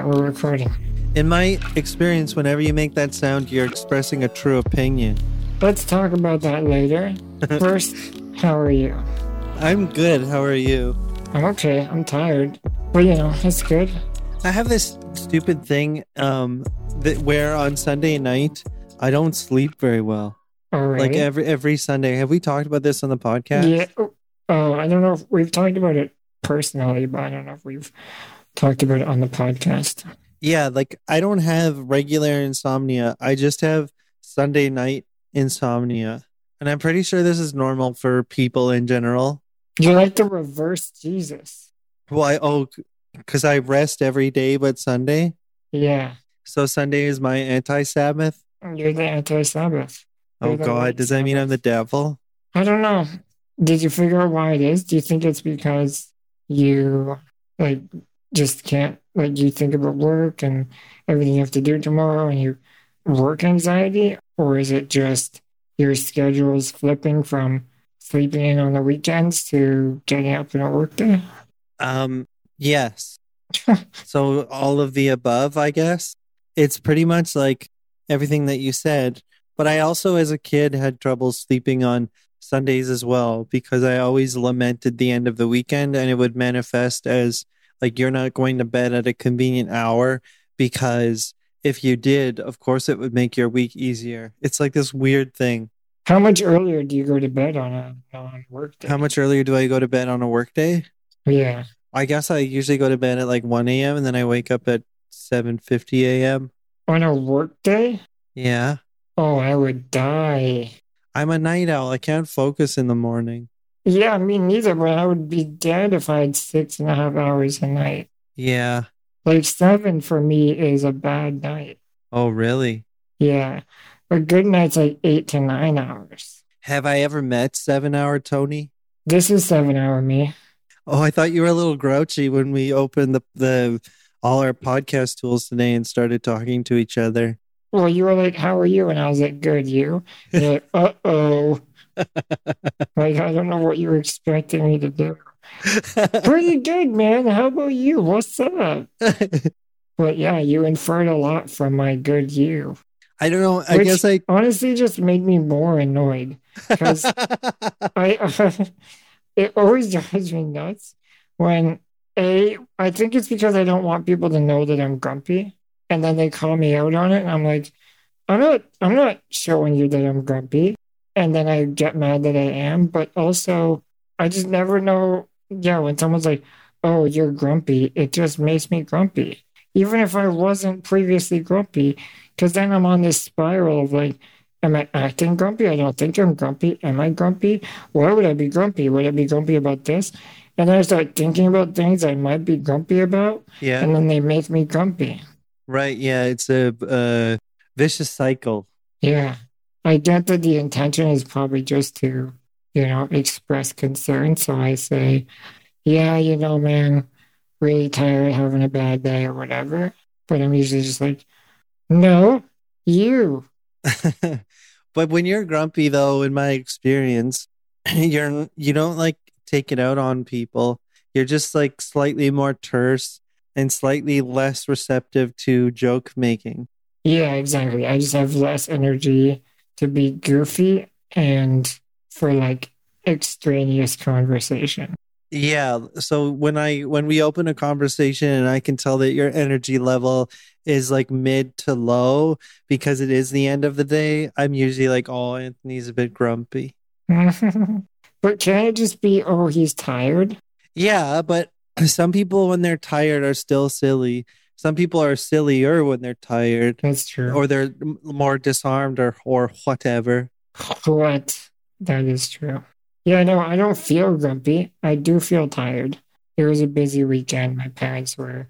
right, we're recording. In my experience, whenever you make that sound, you're expressing a true opinion. Let's talk about that later. First, how are you? I'm good. How are you? I'm okay. I'm tired. But you know, it's good. I have this stupid thing um, that where on Sunday night I don't sleep very well. Already. Like every every Sunday. Have we talked about this on the podcast? Yeah. Oh, oh, I don't know if we've talked about it personally, but I don't know if we've talked about it on the podcast. Yeah, like I don't have regular insomnia. I just have Sunday night insomnia. And I'm pretty sure this is normal for people in general. You're like the reverse Jesus. Why? Oh, because I rest every day but Sunday. Yeah. So Sunday is my anti Sabbath. You're the anti Sabbath. Oh God, does that mean I'm the devil? I don't know. Did you figure out why it is? Do you think it's because you like just can't like you think about work and everything you have to do tomorrow and you work anxiety? Or is it just your schedule is flipping from sleeping in on the weekends to getting up in a work day? Um, yes. so all of the above, I guess. It's pretty much like everything that you said. But I also, as a kid, had trouble sleeping on Sundays as well because I always lamented the end of the weekend and it would manifest as like you're not going to bed at a convenient hour because if you did, of course, it would make your week easier. It's like this weird thing. How much earlier do you go to bed on a non work day? How much earlier do I go to bed on a work day? Yeah. I guess I usually go to bed at like 1 a.m. and then I wake up at 7:50 a.m. On a work day? Yeah. Oh, I would die. I'm a night owl. I can't focus in the morning. Yeah, me neither, but I would be dead if I had six and a half hours a night. Yeah. Like seven for me is a bad night. Oh, really? Yeah. A good night's like eight to nine hours. Have I ever met 7-hour Tony? This is seven hour me. Oh, I thought you were a little grouchy when we opened the the all our podcast tools today and started talking to each other. Well, you were like, How are you? And I was like, Good, you. And you're like, uh oh. Like, I don't know what you were expecting me to do. Pretty good, man. How about you? What's up? But yeah, you inferred a lot from my good you. I don't know. I Which guess I honestly just made me more annoyed because I it always drives me nuts when a I think it's because I don't want people to know that I'm grumpy, and then they call me out on it, and I'm like, I'm not I'm not showing you that I'm grumpy, and then I get mad that I am, but also I just never know. Yeah, when someone's like, "Oh, you're grumpy," it just makes me grumpy, even if I wasn't previously grumpy, because then I'm on this spiral of like. Am I acting grumpy? I don't think I'm grumpy. Am I grumpy? Why would I be grumpy? Would I be grumpy about this? And then I start thinking about things I might be grumpy about, yeah. and then they make me grumpy. Right. Yeah. It's a uh, vicious cycle. Yeah. I get that the intention is probably just to, you know, express concern. So I say, yeah, you know, man, really tired, having a bad day or whatever. But I'm usually just like, no, you. but when you're grumpy, though, in my experience, you're you don't like take it out on people. You're just like slightly more terse and slightly less receptive to joke making. Yeah, exactly. I just have less energy to be goofy and for like extraneous conversation. Yeah. So when I when we open a conversation and I can tell that your energy level is like mid to low because it is the end of the day, I'm usually like, oh, Anthony's a bit grumpy. but can it just be, oh, he's tired? Yeah, but some people when they're tired are still silly. Some people are sillier when they're tired, That's true. or they're more disarmed, or or whatever. What? That is true. Yeah, no, I don't feel grumpy. I do feel tired. It was a busy weekend. My parents were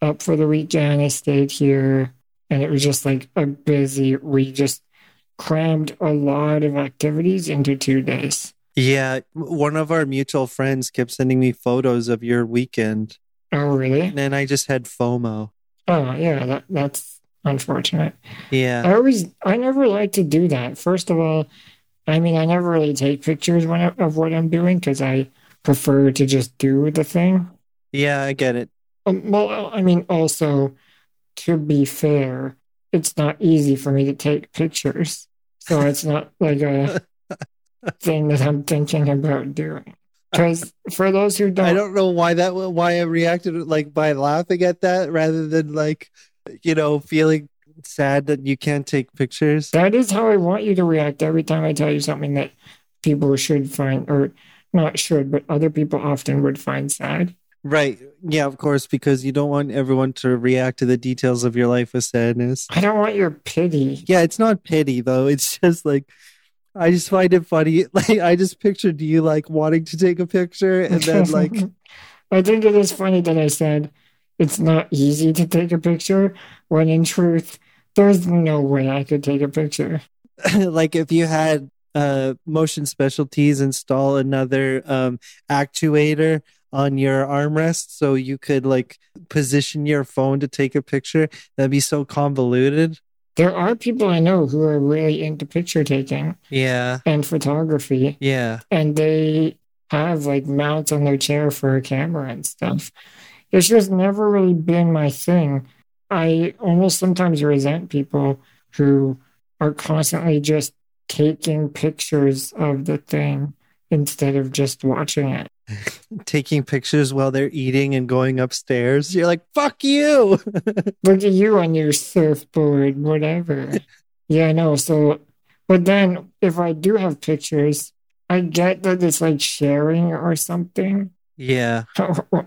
up for the weekend. I stayed here, and it was just like a busy. We just crammed a lot of activities into two days. Yeah, one of our mutual friends kept sending me photos of your weekend, Oh, really? and then I just had FOMO. Oh, yeah, that, that's unfortunate. Yeah, I always, I never like to do that. First of all, I mean, I never really take pictures when I, of what I'm doing because I prefer to just do the thing. yeah, I get it. Um, well, I mean, also, to be fair, it's not easy for me to take pictures. So it's not like a thing that I'm thinking about doing. Because for those who don't, I don't know why that why I reacted like by laughing at that rather than like you know feeling sad that you can't take pictures. that is how I want you to react every time I tell you something that people should find, or not should, but other people often would find sad. Right. Yeah, of course, because you don't want everyone to react to the details of your life with sadness. I don't want your pity. Yeah, it's not pity though. It's just like I just find it funny. Like I just pictured you like wanting to take a picture and then like I think it is funny that I said it's not easy to take a picture when in truth, there's no way I could take a picture. like if you had uh motion specialties install another um actuator on your armrest so you could like position your phone to take a picture that'd be so convoluted There are people I know who are really into picture taking yeah and photography, yeah and they have like mounts on their chair for a camera and stuff. It's just never really been my thing. I almost sometimes resent people who are constantly just taking pictures of the thing instead of just watching it. taking pictures while they're eating and going upstairs you're like fuck you Look at you on your surfboard, whatever. yeah, I know. So, but then if I do have pictures, I get that it's like sharing or something, yeah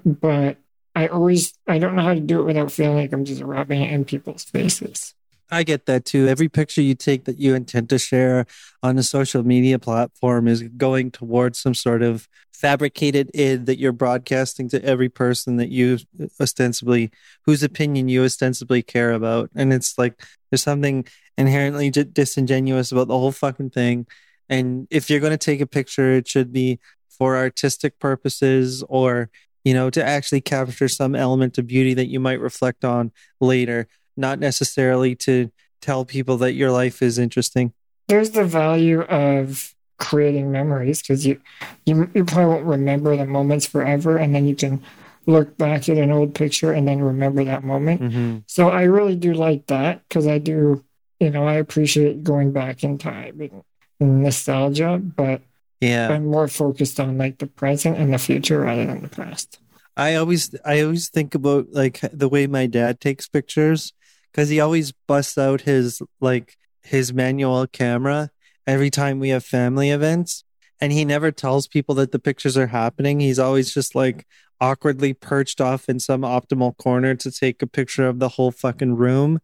but I always, I don't know how to do it without feeling like I'm just rubbing it in people's faces. I get that too. Every picture you take that you intend to share on a social media platform is going towards some sort of fabricated id that you're broadcasting to every person that you ostensibly, whose opinion you ostensibly care about. And it's like there's something inherently disingenuous about the whole fucking thing. And if you're going to take a picture, it should be for artistic purposes or, you know, to actually capture some element of beauty that you might reflect on later not necessarily to tell people that your life is interesting. There's the value of creating memories because you, you, you probably won't remember the moments forever, and then you can look back at an old picture and then remember that moment. Mm-hmm. So I really do like that because I do, you know, I appreciate going back in time and, and nostalgia, but Yeah. I'm more focused on like the present and the future rather than the past. I always I always think about like the way my dad takes pictures because he always busts out his like his manual camera every time we have family events and he never tells people that the pictures are happening. He's always just like awkwardly perched off in some optimal corner to take a picture of the whole fucking room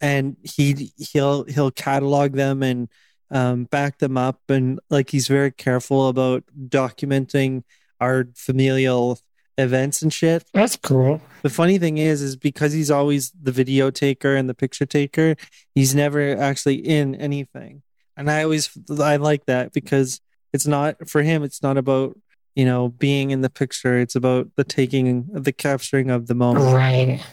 and he he'll he'll catalog them and um, back them up and like he's very careful about documenting our familial events and shit That's cool. the funny thing is, is because he's always the video taker and the picture taker, he's never actually in anything. And I always, I like that because it's not for him. It's not about you know being in the picture. It's about the taking, the capturing of the moment. Right.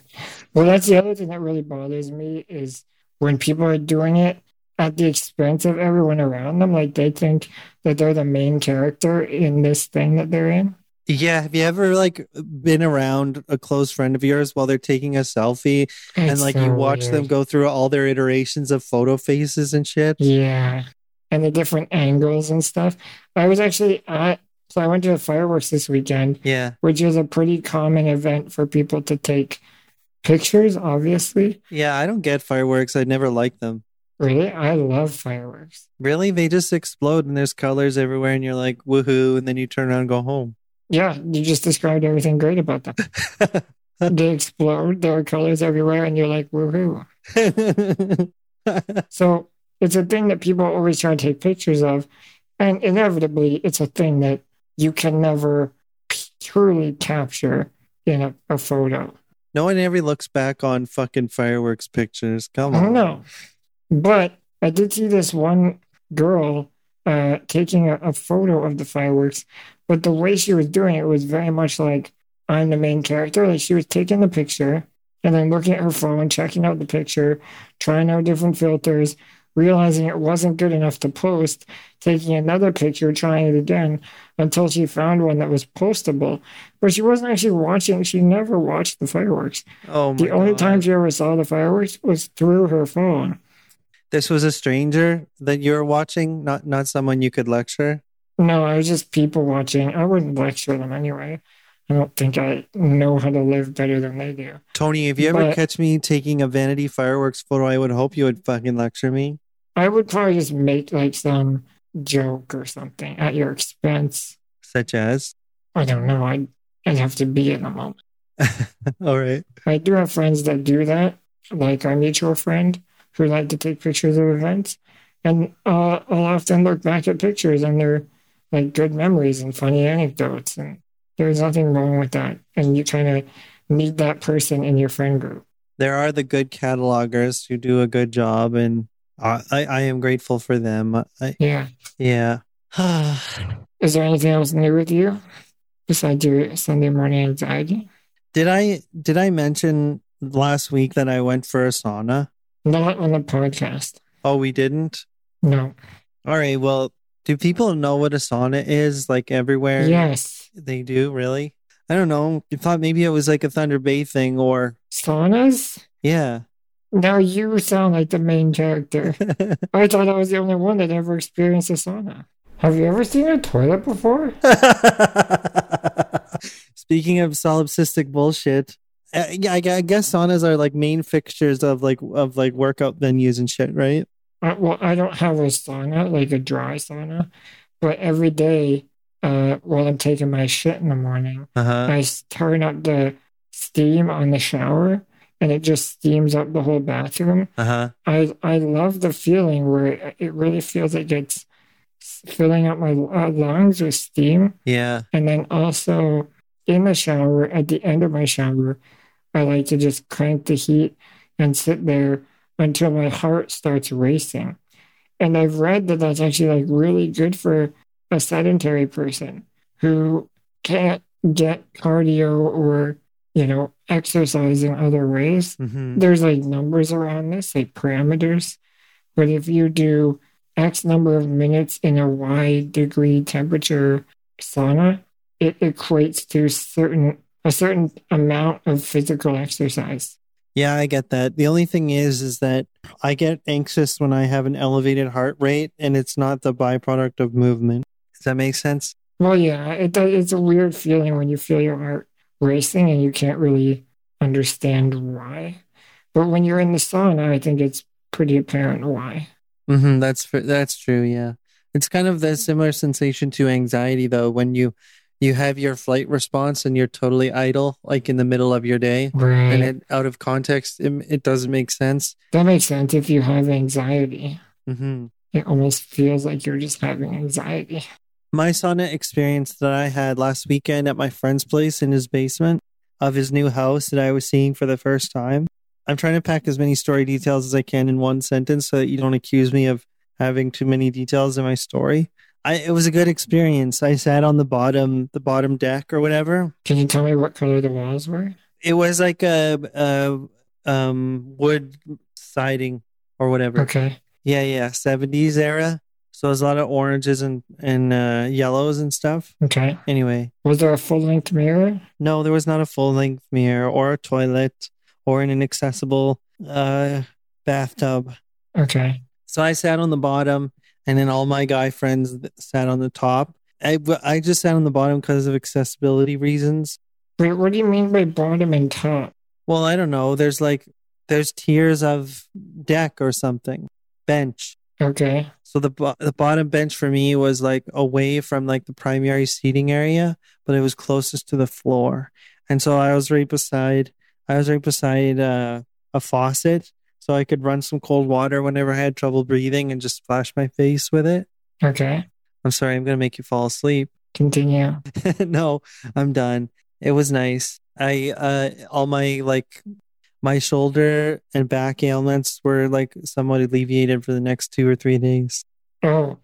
Well, that's the other thing that really bothers me is when people are doing it at the expense of everyone around them. Like they think that they're the main character in this thing that they're in. Yeah, have you ever like been around a close friend of yours while they're taking a selfie and like so you watch them go through all their iterations of photo faces and shit? Yeah. And the different angles and stuff. I was actually at, so I went to the fireworks this weekend, Yeah, which is a pretty common event for people to take pictures, obviously. yeah. I don't get fireworks. I never like them. Really? I love fireworks. Really? They just explode and there's colors everywhere and you're like, woohoo. And then you turn around and go home. Yeah, you just described everything great about them. they explode, there are colors everywhere, and you're like, woohoo. So it's a thing that people always try to take pictures of. And inevitably, it's a thing that you can never truly capture in a, a photo. no one ever looks back on fucking fireworks pictures. Come on! I on. don't know. But I did see this one girl uh, taking a, a photo of the fireworks, but the way she was doing it was very much like I'm the main character. Like she was taking the picture and then looking at her phone, checking out the picture, trying out different filters, realizing it wasn't good enough to post, taking another picture, trying it again until she found one that was postable. But she wasn't actually watching, she never watched the fireworks. Oh my The only God. time she ever saw the fireworks was through her phone. This was a stranger that you were watching, not not someone you could lecture. No, I was just people watching. I wouldn't lecture them anyway. I don't think I know how to live better than they do. Tony, if you ever But- catch me taking a vanity fireworks photo, I would hope you would fucking lecture me. I would probably just make like some joke or something at your expense. Such as, I don't know. I'd, I'd have to be in the moment. all right, I do have friends that do that, like our mutual friend who like to take pictures of events. And uh, I'll often look back at pictures and they're like good memories and funny anecdotes. And there's nothing wrong with that. And you kind of need that person in your friend group. there are the good catalogers who do a good job, and I I, I am grateful for them. I, Yeah. yeah. Is there anything else new with you besides your Sunday morning anxiety? did I did I mention last week that I went for a sauna? Not on the podcast. Oh, we didn't. No. All right. Well, do people know what a sauna is? Like everywhere? Yes. They do, really? I don't know. I thought maybe it was like a Thunder Bay thing or Saunas? yeah. Now you sound like the main character. I thought I was the only one that ever experienced a sauna. Have you ever seen a toilet before? Speaking of solipsistic bullshit, yeah, I, I guess saunas are like main fixtures of like of like workout venues and shit, right? Uh, well, I don't have a sauna, like a dry sauna, but every day uh, while I'm taking my shit in the morning, Uh huh. I turn up the steam on the shower and it just steams up the whole bathroom. Uh huh. I I love the feeling where it- it really feels like it's filling up my uh, lungs with steam. Yeah. And then also in the shower, at the end of my shower, I like to just crank the heat and sit there until my heart starts racing. And I've read that that's actually like really good for a sedentary person who can't get cardio or, you know, exercise in other ways hmm there's like numbers around this, like parameters. But if you do X number of minutes in a Y degree temperature sauna, it equates to certain a certain amount of physical exercise. Yeah, I get that. The only thing is, is that I get anxious when I have an elevated heart rate, and it's not the byproduct of movement. Does that make sense? Well, yeah, it it's a weird feeling when you feel your heart racing and you can't really understand why. But when you're in the sauna, I think it's pretty apparent why. Mm-hmm, that's that's true. Yeah, it's kind of the similar sensation to anxiety, though, when you you have your flight response and you're totally idle, like in the middle of your day, Right. and it out of context, it, it doesn't make sense. that makes sense if you have anxiety. hmm It almost feels like you're just having anxiety. My sauna experience that I had last weekend at my friend's place in his basement of his new house that I was seeing for the first time. I'm trying to pack as many story details as I can in one sentence so that you don't accuse me of having too many details in my story. I, it was a good experience. I sat on the bottom, the bottom deck or whatever. Can you tell me what color the walls were? It was like a, a um, wood siding or whatever. Okay. Yeah, yeah, 70s era. So there's a lot of oranges and and uh, yellows and stuff. Okay. Anyway, Was there a full length mirror? no, there was not a full length mirror or a toilet or an inaccessible uh, bathtub. Okay. So I sat on the bottom, and then all my guy friends sat on the top. I, I just sat on the bottom because of accessibility reasons. Wait, what do you mean by bottom and top? Well, I don't know. There's like there's tiers of deck or something, bench. Okay. So the bo- the bottom bench for me was like away from like the primary seating area, but it was closest to the floor, and so I was right beside I was right beside uh, a faucet, so I could run some cold water whenever I had trouble breathing and just splash my face with it. Okay. I'm sorry, I'm gonna make you fall asleep. Continue. no, I'm done. It was nice. I uh all my like my shoulder and back ailments were like somewhat alleviated for the next two or three days. Oh,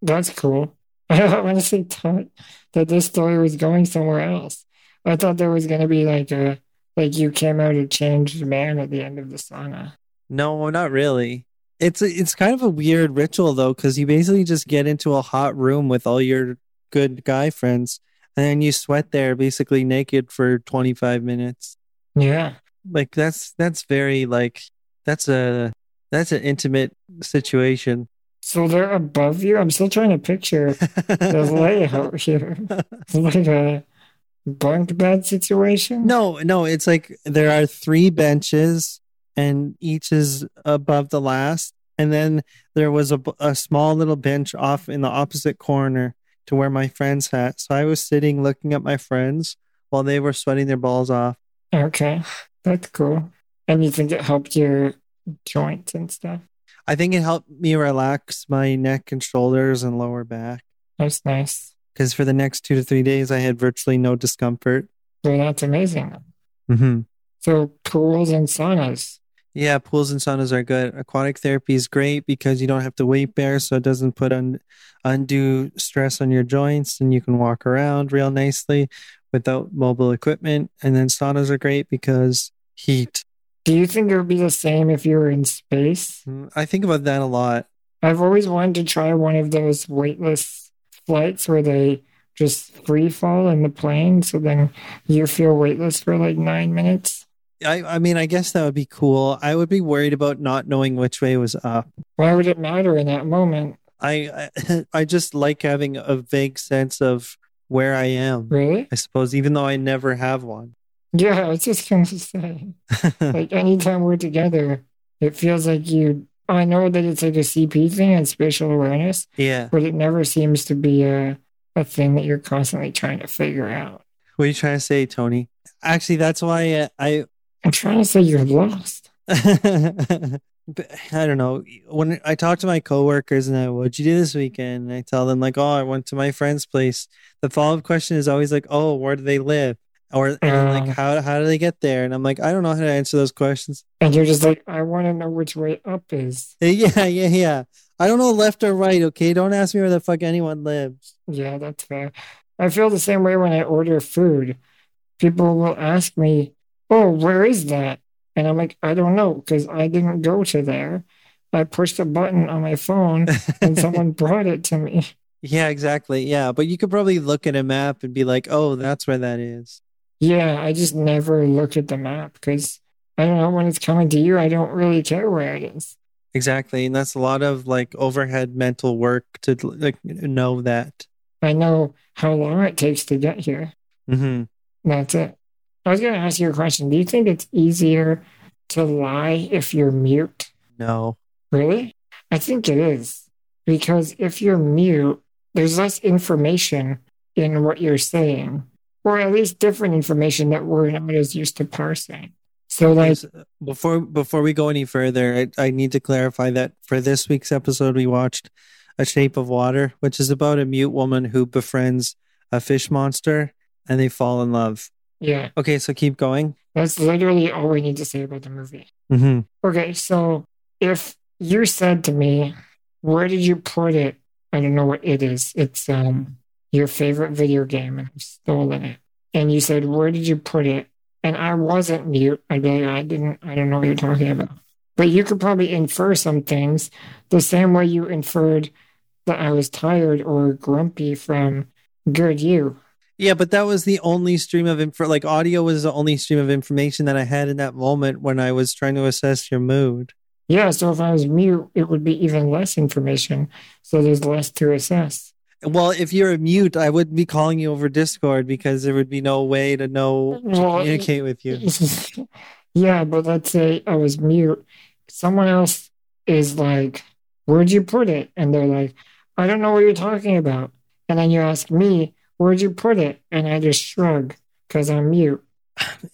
that's cool. I honestly thought that this story was going somewhere else. I thought there was going to be like a, like you came out a changed man at the end of the sauna. No, not really. It's a, it's kind of a weird ritual though, because you basically just get into a hot room with all your good guy friends, and then you sweat there basically naked for 25 minutes. Yeah. Like that's that's very like that's a that's an intimate situation. So they're above you. I'm still trying to picture the layout here. It's like a bunk bed situation. No, no, it's like there are three benches and each is above the last. And then there was a, a small little bench off in the opposite corner to where my friends sat. So I was sitting looking at my friends while they were sweating their balls off. Okay, that's cool. And you think it helped your joints and stuff? I think it helped me relax my neck and shoulders and lower back That's nice. because for the next two to three days, I had virtually no discomfort. So that's amazing. Mm-hmm. So pools and saunas. Yeah, pools and saunas are good. Aquatic therapy is great because you don't have to weight bear, so it doesn't put un- undue stress on your joints, and you can walk around real nicely without mobile equipment. And then saunas are great because heat. Do you think it would be the same if you were in space? Mm, I think about that a lot. I've always wanted to try one of those weightless flights where they just free fall in the plane. So then you feel weightless for like nine minutes. I, I mean, I guess that would be cool. I would be worried about not knowing which way was up. Why would it matter in that moment? I, I, I just like having a vague sense of where I am. Really? I suppose, even though I never have one. Yeah, I was just going to say. like anytime we're together, it feels like you. I know that it's like a CP thing and spatial awareness, yeah. but it never seems to be a a thing that you're constantly trying to figure out. What are you trying to say, Tony? Actually, that's why uh, I I'm trying to say you're lost. But I don't know. When I talk to my coworkers and I, what'd you do this weekend? And I tell them like, oh, I went to my friend's place. The follow up question is always like, oh, where do they live? Or like, Uh. how how do they get there? And I'm like, I don't know how to answer those questions. And you're just like, I want to know which way up is. Yeah, yeah, yeah. I don't know left or right. Okay, don't ask me where the fuck anyone lives. Yeah, that's fair. I feel the same way when I order food. People will ask me, Oh, where is that? And I'm like, I don't know, because I didn't go to there. I pushed a button on my phone and someone brought it to me. Yeah, exactly. Yeah, but you could probably look at a map and be like, oh, that's where that is. Yeah, I just never look at the map because I don't know when it's coming to you. I don't really care where it is. Exactly, and that's a lot of like overhead mental work to like know that. I know how long it takes to get here. hmm That's it. I was going to ask you a question. Do you think it's easier to lie if you're mute? No. Really? I think it is. Because if you're mute, there's less information in what you're saying, or at least different information that we're not as used to parsing. So, like, uh, before before we go any further, I, I need to clarify that for this week's episode, we watched A Shape of Water, which is about a mute woman who befriends a fish monster and they fall in love. Yeah, Okay, so keep going. that's literally all we need to say about the movie. hmm Okay, so if you said to me, where did you put it? I don't know what it is. It's um your favorite video game and I've stolen it. And you said, where did you put it? And I wasn't mute. I'd be like, I didn't, I don't know what you're talking about. But you could probably infer some things the same way you inferred that I was tired or grumpy from good you. Yeah, but that was the only stream of info. Like audio was the only stream of information that I had in that moment when I was trying to assess your mood. Yeah, so if I was mute, it would be even less information. So there's less to assess. Well, if you're a mute, I wouldn't be calling you over Discord because there would be no way to know to Well, communicate with you. yeah, but let's say I was mute. Someone else is like, Where'd you put it? And they're like, I don't know what you're talking about. And then you ask me, Where'd you put it? And I just shrug because I'm mute.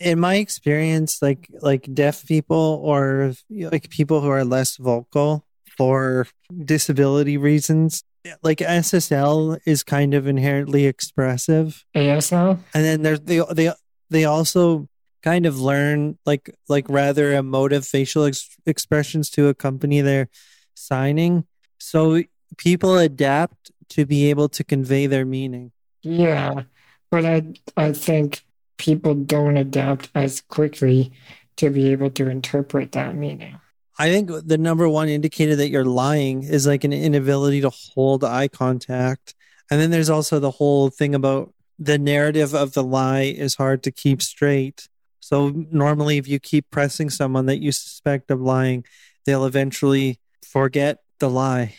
in my experience like like deaf people or like people who are less vocal for disability reasons like ASL is kind of inherently expressive ASL? and then there's they they they also kind of learn like like rather emotive facial ex- expressions to accompany their signing so people adapt to be able to convey their meaning Yeah. But I I think people don't adapt as quickly to be able to interpret that meaning. I think the number one indicator that you're lying is like an inability to hold eye contact. And then there's also the whole thing about the narrative of the lie is hard to keep straight. So normally if you keep pressing someone that you suspect of lying, they'll eventually forget the lie.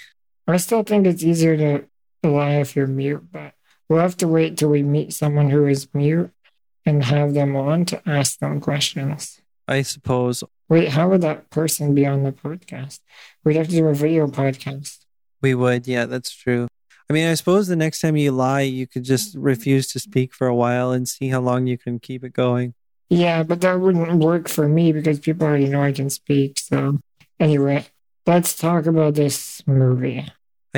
I still think it's easier to lie if you're mute, but we'll have to wait till we meet someone who is mute and have them on to ask them questions. I suppose. Wait, how would that person be on the podcast? We'd have to do a video podcast. We would, yeah, that's true. I mean, I suppose the next time you lie, you could just refuse to speak for a while and see how long you can keep it going. Yeah, but that wouldn't work for me because people already know I can speak. So, anyway, let's talk about this movie.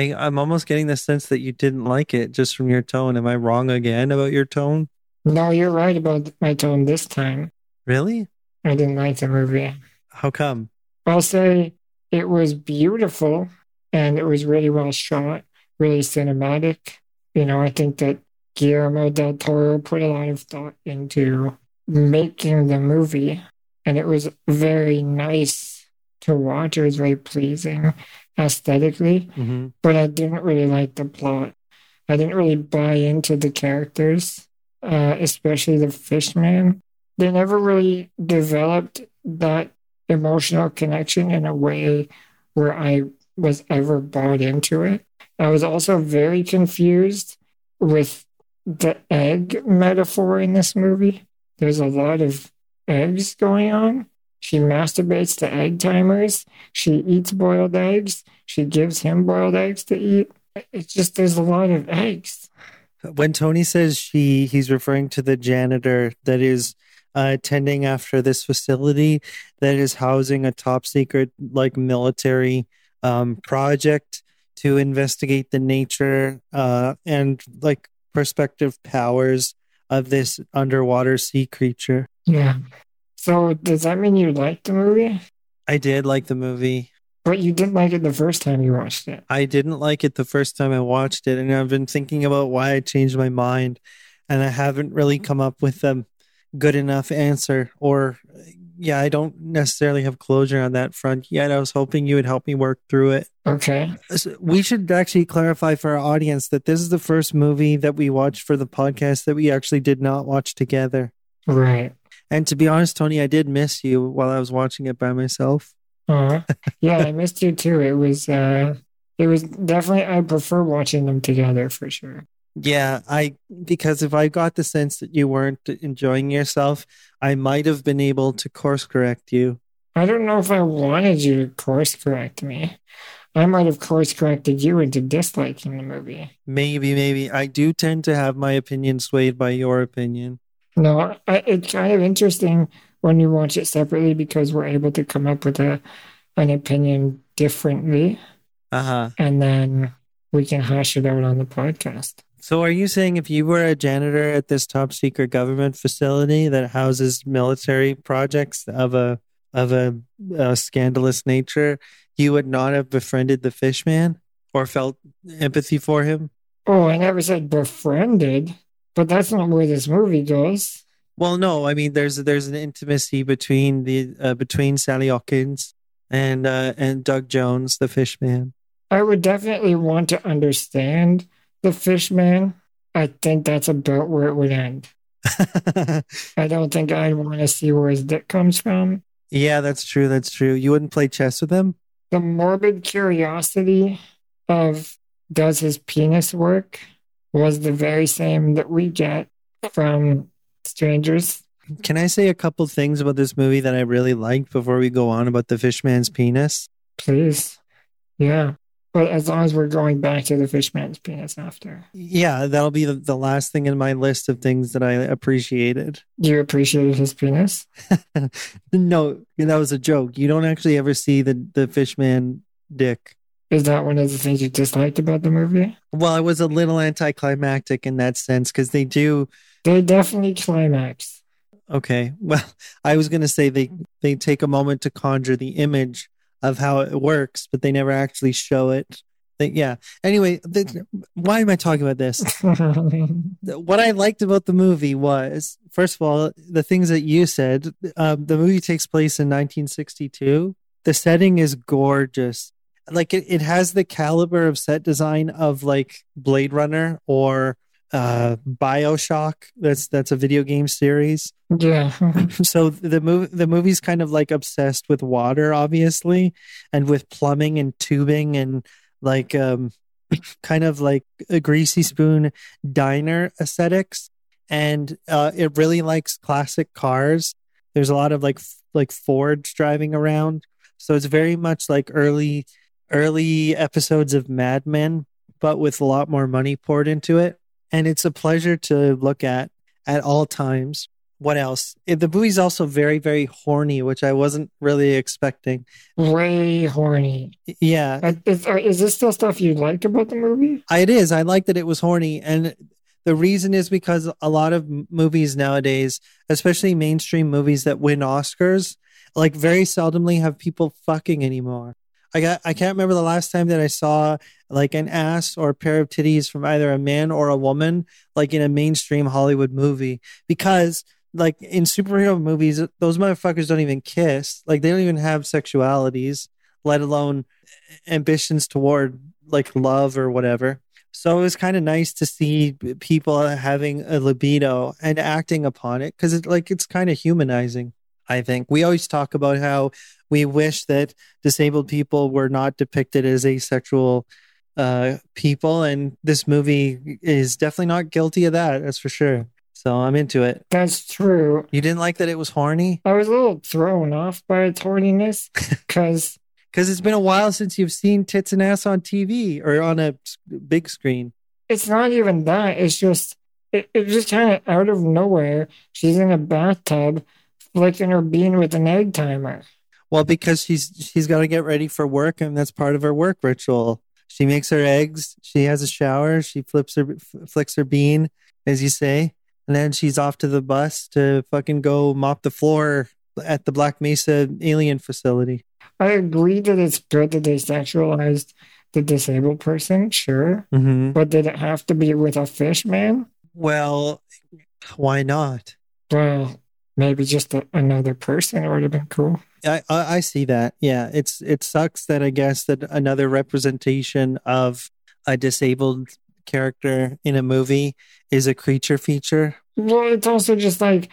I, I'm almost getting the sense that you didn't like it just from your tone. Am I wrong again about your tone? No, you're right about my tone this time. Really? I didn't like the movie. How come? I'll say it was beautiful and it was really well shot, really cinematic. You know, I think that Guillermo del Toro put a lot of thought into making the movie, and it was very nice to watch. It was very pleasing aesthetically, Mm-hmm. but I didn't really like the plot. I didn't really buy into the characters, uh, especially the fishman. They never really developed that emotional connection in a way where I was ever bought into it. I was also very confused with the egg metaphor in this movie. There's a lot of eggs going on. She masturbates to egg timers. She eats boiled eggs. She gives him boiled eggs to eat. It's just there's a lot of eggs. When Tony says she, he's referring to the janitor that is uh, attending after this facility that is housing a top secret, like military um, project to investigate the nature uh, and like perspective powers of this underwater sea creature. Yeah. So does that mean you liked the movie? I did like the movie. But you didn't like it the first time you watched it. I didn't like it the first time I watched it, and I've been thinking about why I changed my mind, and I haven't really come up with a good enough answer. Or, yeah, I don't necessarily have closure on that front yet. I was hoping you would help me work through it. Okay. So We should actually clarify for our audience that this is the first movie that we watched for the podcast that we actually did not watch together. Right. And to be honest, Tony, I did miss you while I was watching it by myself. Uh, yeah, I missed you too. It was uh it was definitely I prefer watching them together for sure. Yeah, I because if I got the sense that you weren't enjoying yourself, I might have been able to course correct you. I don't know if I wanted you to course correct me. I might have course corrected you into disliking the movie. Maybe, maybe I do tend to have my opinion swayed by your opinion. No, I, it's kind of interesting when you watch it separately because we're able to come up with a an opinion differently, Uh huh. and then we can hash it out on the podcast. So, are you saying if you were a janitor at this top secret government facility that houses military projects of a of a, a scandalous nature, you would not have befriended the fishman or felt empathy for him? Oh, I never said befriended, but that's not where this movie goes. Well, no, I mean there's there's an intimacy between the uh, between Sally Hawkins and uh, and Doug Jones, the fishman. I would definitely want to understand the fishman. I think that's about where it would end. I don't think I'd want to see where his dick comes from. yeah, that's true. That's true. You wouldn't play chess with him. The morbid curiosity of does his penis work was the very same that we get from strangers. Can I say a couple things about this movie that I really liked before we go on about the fishman's penis? Please. Yeah. But as long as we're going back to the fishman's penis after. Yeah, that'll be the, the last thing in my list of things that I appreciated. You appreciated his penis? no, that was a joke. You don't actually ever see the, the fishman dick. Is that one of the things you disliked about the movie? Well, it was a little anticlimactic in that sense because they do. They definitely climax. Okay, well, I was going to say they they take a moment to conjure the image of how it works, but they never actually show it. They, yeah. Anyway, why am I talking about this? what I liked about the movie was, first of all, the things that you said. Um, the movie takes place in 1962. the setting is gorgeous. Like it, it has the caliber of set design of like Blade Runner or uh Bioshock. That's that's a video game series. Yeah. so the movie the movie's kind of like obsessed with water obviously and with plumbing and tubing and like um kind of like a greasy spoon diner aesthetics and uh it really likes classic cars there's a lot of like like fords driving around so it's very much like early early episodes of mad men but with a lot more money poured into it and it's a pleasure to look at at all times what else? The movie's also very, very horny, which I wasn't really expecting. Way horny. Yeah, Is, is this still stuff you like about the movie? it is. I like that it was horny, and the reason is because a lot of movies nowadays, especially mainstream movies that win Oscars, like very seldomly have people fucking anymore. I got. I can't remember the last time that I saw like an ass or a pair of titties from either a man or a woman, like in a mainstream Hollywood movie, because like in superhero movies, those motherfuckers don't even kiss. Like they don't even have sexualities, let alone ambitions toward like love or whatever. So it was kind of nice to see people having a libido and acting upon it because it like it's kind of humanizing. I think we always talk about how we wish that disabled people were not depicted as asexual uh, people, and this movie is definitely not guilty of that. That's for sure. So I'm into it. That's true. You didn't like that it was horny I was a little thrown off by its horniness because because it's been a while since you've seen tits and ass on TV or on a big screen. it's not even that. It's just, it, it just kind of out of nowhere. She's in a bathtub flicking her bean with an egg timer. Well, because she's she's got to get ready for work, and that's part of her work ritual. She makes her eggs. She has a shower. She flips her f- flicks her bean, as you say, and then she's off to the bus to fucking go mop the floor at the Black Mesa alien facility. I agree that it's good that they sexualized the disabled person, sure. Mm-hmm. But did it have to be with a fish man? Well, why not? Well, maybe just a, another person would have been cool. I, I I see that. Yeah, it's it sucks that I guess that another representation of a disabled character in a movie is a creature feature. Well, it's also just like,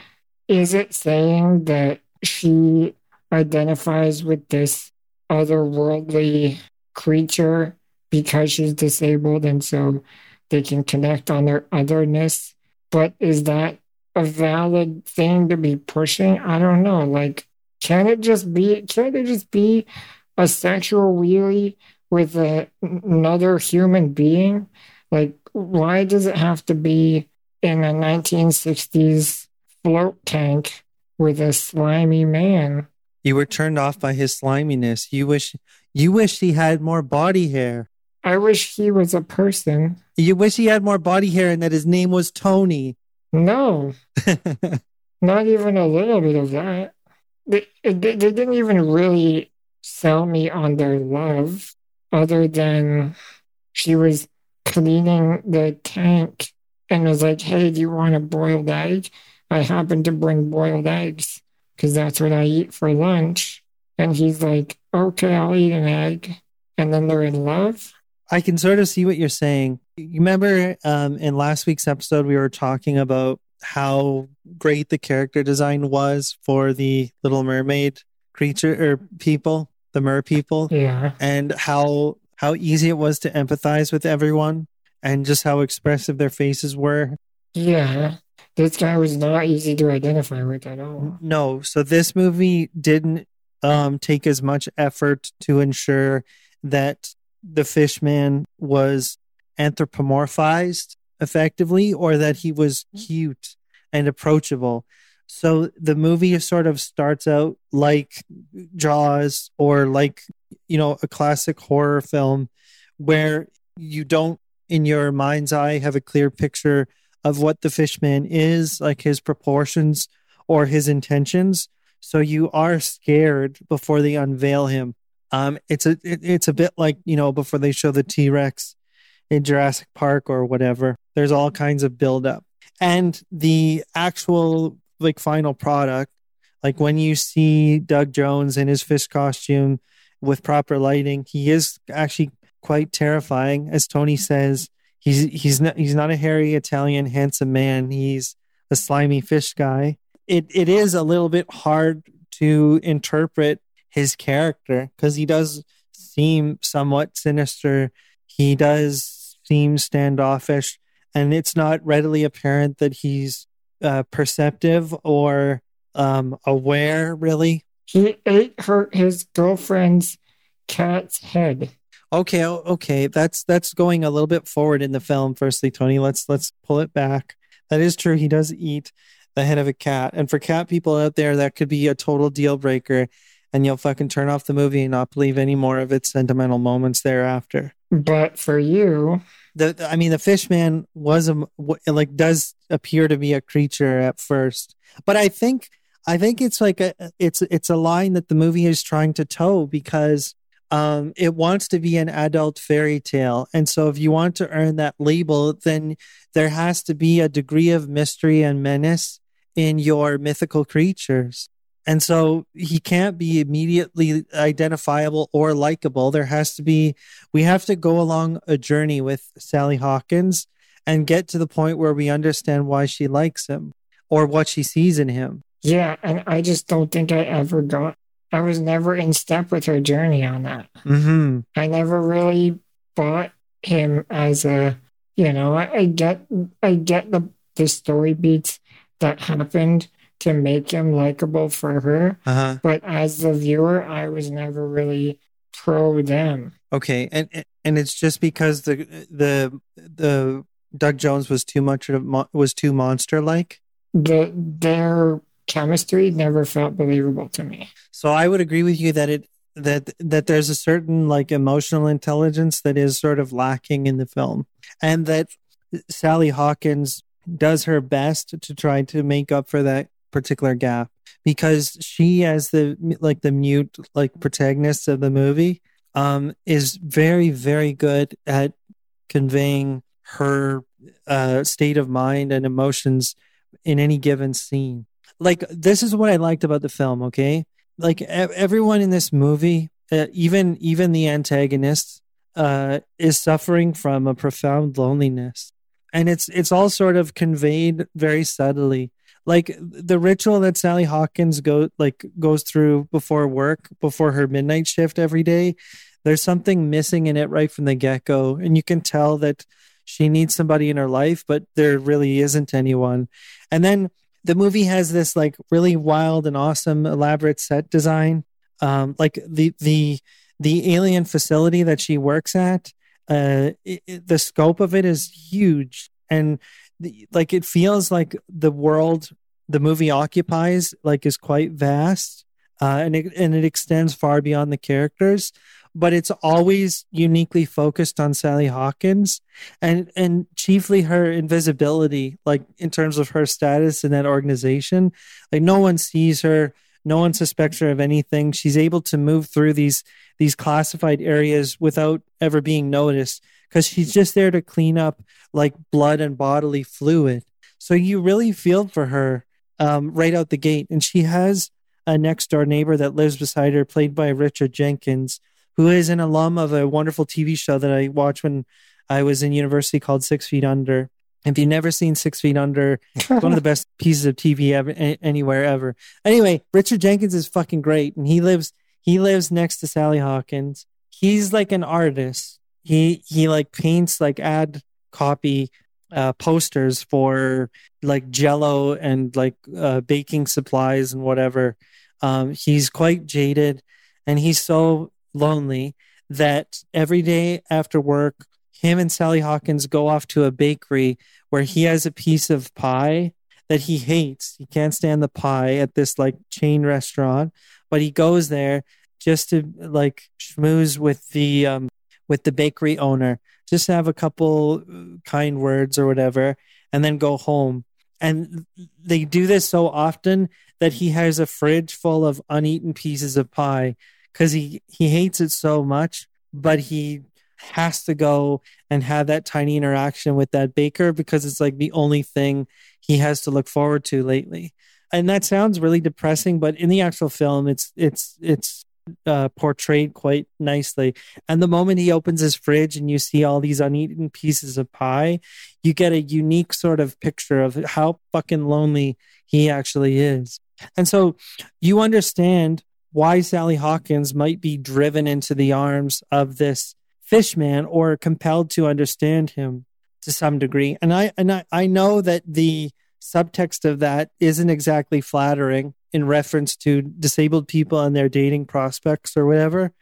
is it saying that she identifies with this otherworldly creature because she's disabled and so they can connect on their otherness? But is that a valid thing to be pushing? I don't know. Like, can it just be, can it just be a sexual wheelie with a, another human being? Like, why does it have to be in a 1960s float tank with a slimy man? You were turned off by his sliminess. You wish you wish he had more body hair. I wish he was a person. You wish he had more body hair and that his name was Tony. No, not even a little bit of that. They, they, they didn't even really sell me on their love, other than she was cleaning the tank and was like, Hey, do you want a boiled egg? I happen to bring boiled eggs because that's what I eat for lunch. And he's like, Okay, I'll eat an egg. And then they're in love. I can sort of see what you're saying. You remember um, in last week's episode, we were talking about how great the character design was for the Little Mermaid creature or people, the mer people, Yeah. and how how easy it was to empathize with everyone, and just how expressive their faces were. Yeah. This guy was not easy to identify with at all. No, so this movie didn't um, take as much effort to ensure that the Fishman was anthropomorphized effectively or that he was mm-hmm. cute and approachable. So the movie sort of starts out like Jaws or like, you know, a classic horror film where you don't, in your mind's eye, have a clear picture of what the Fishman is, like his proportions or his intentions. So you are scared before they unveil him. Um, it's a it, it's a bit like you know before they show the T Rex in Jurassic Park or whatever. There's all kinds of build up, and the actual like final product Like when you see Doug Jones in his fish costume with proper lighting, he is actually quite terrifying. As Tony says, he's he's not he's not a hairy Italian handsome man. He's a slimy fish guy. It it is a little bit hard to interpret his character because he does seem somewhat sinister. He does seem standoffish, and it's not readily apparent that he's uh, perceptive or um, aware, really. He ate her his girlfriend's cat's head. Okay, okay, that's that's going a little bit forward in the film. Firstly, Tony, let's let's pull it back. That is true. He does eat the head of a cat, and for cat people out there, that could be a total deal breaker, and you'll fucking turn off the movie and not believe any more of its sentimental moments thereafter. But for you, the I mean, the fish man was a like does appear to be a creature at first, but I think I think it's like a it's it's a line that the movie is trying to toe because um, it wants to be an adult fairy tale, and so if you want to earn that label, then there has to be a degree of mystery and menace in your mythical creatures. And so he can't be immediately identifiable or likable. There has to be, we have to go along a journey with Sally Hawkins and get to the point where we understand why she likes him or what she sees in him. Yeah. And I just don't think I ever got, I was never in step with her journey on that. Mm-hmm. I never really bought him as a, you know, I, I get, I get the, the story beats that happened to make him likable for her. Uh-huh. But as the viewer, I was never really pro them. Okay, and and it's just because the the the Doug Jones was too much of was too monster like. The their chemistry never felt believable to me. So I would agree with you that it that that there's a certain like emotional intelligence that is sort of lacking in the film, and that Sally Hawkins does her best to try to make up for that particular gap because she as the like the mute like protagonist of the movie um is very very good at conveying her uh state of mind and emotions in any given scene. Like this is what i liked about the film okay? Like everyone in this movie uh, even even the antagonist uh is suffering from a profound loneliness. And it's it's all sort of conveyed very subtly like the ritual that Sally Hawkins go like goes through before work, before her midnight shift every day. There's something missing in it right from the get go, and you can tell that she needs somebody in her life, but there really isn't anyone. And then the movie has this like really wild and awesome, elaborate set design. Um, like the the the alien facility that she works at, uh, it, it, the scope of it is huge, and like it feels like the world the movie occupies like is quite vast uh, and it and it extends far beyond the characters but it's always uniquely focused on Sally Hawkins and and chiefly her invisibility like in terms of her status in that organization. Like no one sees her no one suspects her of anything. She's able to move through these these classified areas without ever being noticed because she's just there to clean up like blood and bodily fluid. So you really feel for her um, right out the gate. And she has a next door neighbor that lives beside her, played by Richard Jenkins, who is an alum of a wonderful TV show that I watched when I was in university called Six Feet Under. If you've never seen Six Feet Under, it's one of the best pieces of TV ever anywhere ever. Anyway, Richard Jenkins is fucking great, and he lives he lives next to Sally Hawkins. He's like an artist. He he like paints like ad copy uh, posters for like Jello and like uh, baking supplies and whatever. Um, he's quite jaded, and he's so lonely that every day after work, him and Sally Hawkins go off to a bakery where he has a piece of pie that he hates. He can't stand the pie at this like chain restaurant, but he goes there just to like schmooze with the um, with the bakery owner, just have a couple uh, kind words or whatever, and then go home. And they do this so often that he has a fridge full of uneaten pieces of pie because he, he hates it so much, but he has to go and have that tiny interaction with that baker because it's like the only thing he has to look forward to lately. and that sounds really depressing, but in the actual film, it's it's it's uh, portrayed quite nicely. And the moment he opens his fridge and you see all these uneaten pieces of pie, you get a unique sort of picture of how fucking lonely he actually is. And so you understand why Sally Hawkins might be driven into the arms of this fishman or compelled to understand him to some degree. And I and I, I know that the subtext of that isn't exactly flattering in reference to disabled people and their dating prospects or whatever.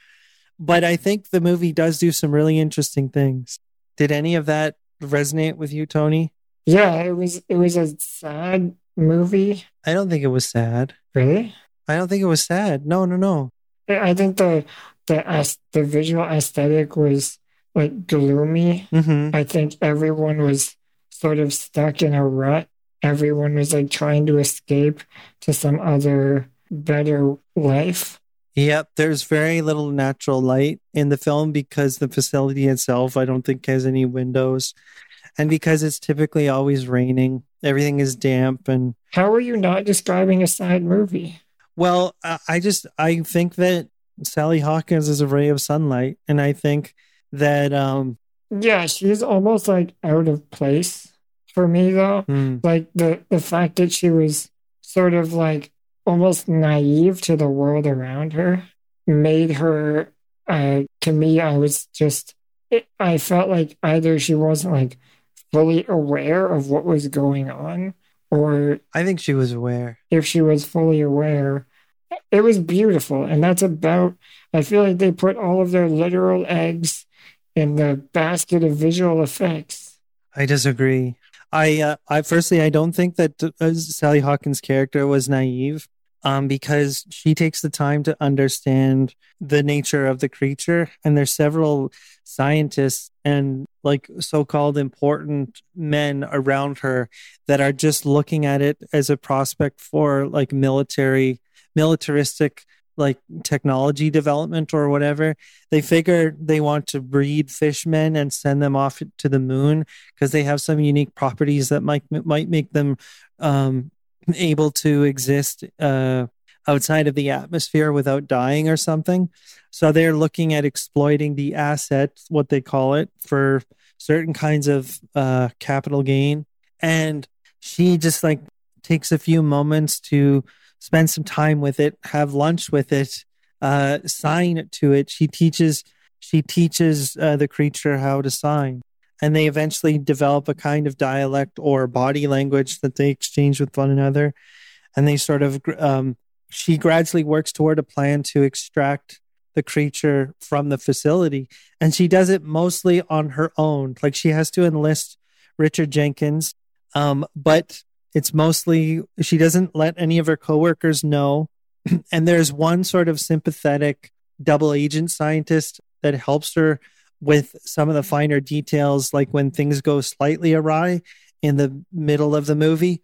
But I think the movie does do some really interesting things. Did any of that resonate with you, Tony? Yeah, it was it was a sad movie. I don't think it was sad. Really? I don't think it was sad. No, no, no. I think the the the visual aesthetic was like gloomy. Mm-hmm. I think everyone was sort of stuck in a rut everyone was like trying to escape to some other better life. Yep, there's very little natural light in the film because the facility itself, I don't think, has any windows. And because it's typically always raining, everything is damp. And how are you not describing a sad movie? Well, I just I think that Sally Hawkins is a ray of sunlight, and I think that um yeah, she's almost like out of place for me though. Mm. Like the the fact that she was sort of like almost naive to the world around her made her uh to me I was just it, I felt like either she wasn't like fully aware of what was going on or I think she was aware. If she was fully aware, it was beautiful and that's about I feel like they put all of their literal eggs in the basket of visual effects. I disagree. I, uh, I firstly, I don't think that uh, Sally Hawkins' character was naive, um, because she takes the time to understand the nature of the creature, and there's several scientists and like so-called important men around her that are just looking at it as a prospect for like military, militaristic like technology development or whatever. They figure they want to breed fishmen and send them off to the moon because they have some unique properties that might might make them um, able to exist uh, outside of the atmosphere without dying or something. So they're looking at exploiting the asset, what they call it, for certain kinds of uh, capital gain. And she just like takes a few moments to spend some time with it, have lunch with it, uh, sign to it. She teaches she teaches uh, the creature how to sign, and they eventually develop a kind of dialect or body language that they exchange with one another, and they sort of um, she gradually works toward a plan to extract the creature from the facility, and she does it mostly on her own. Like she has to enlist Richard Jenkins, um, but it's mostly she doesn't let any of her coworkers know. and there's one sort of sympathetic double agent scientist that helps her with some of the finer details, like when things go slightly awry in the middle of the movie.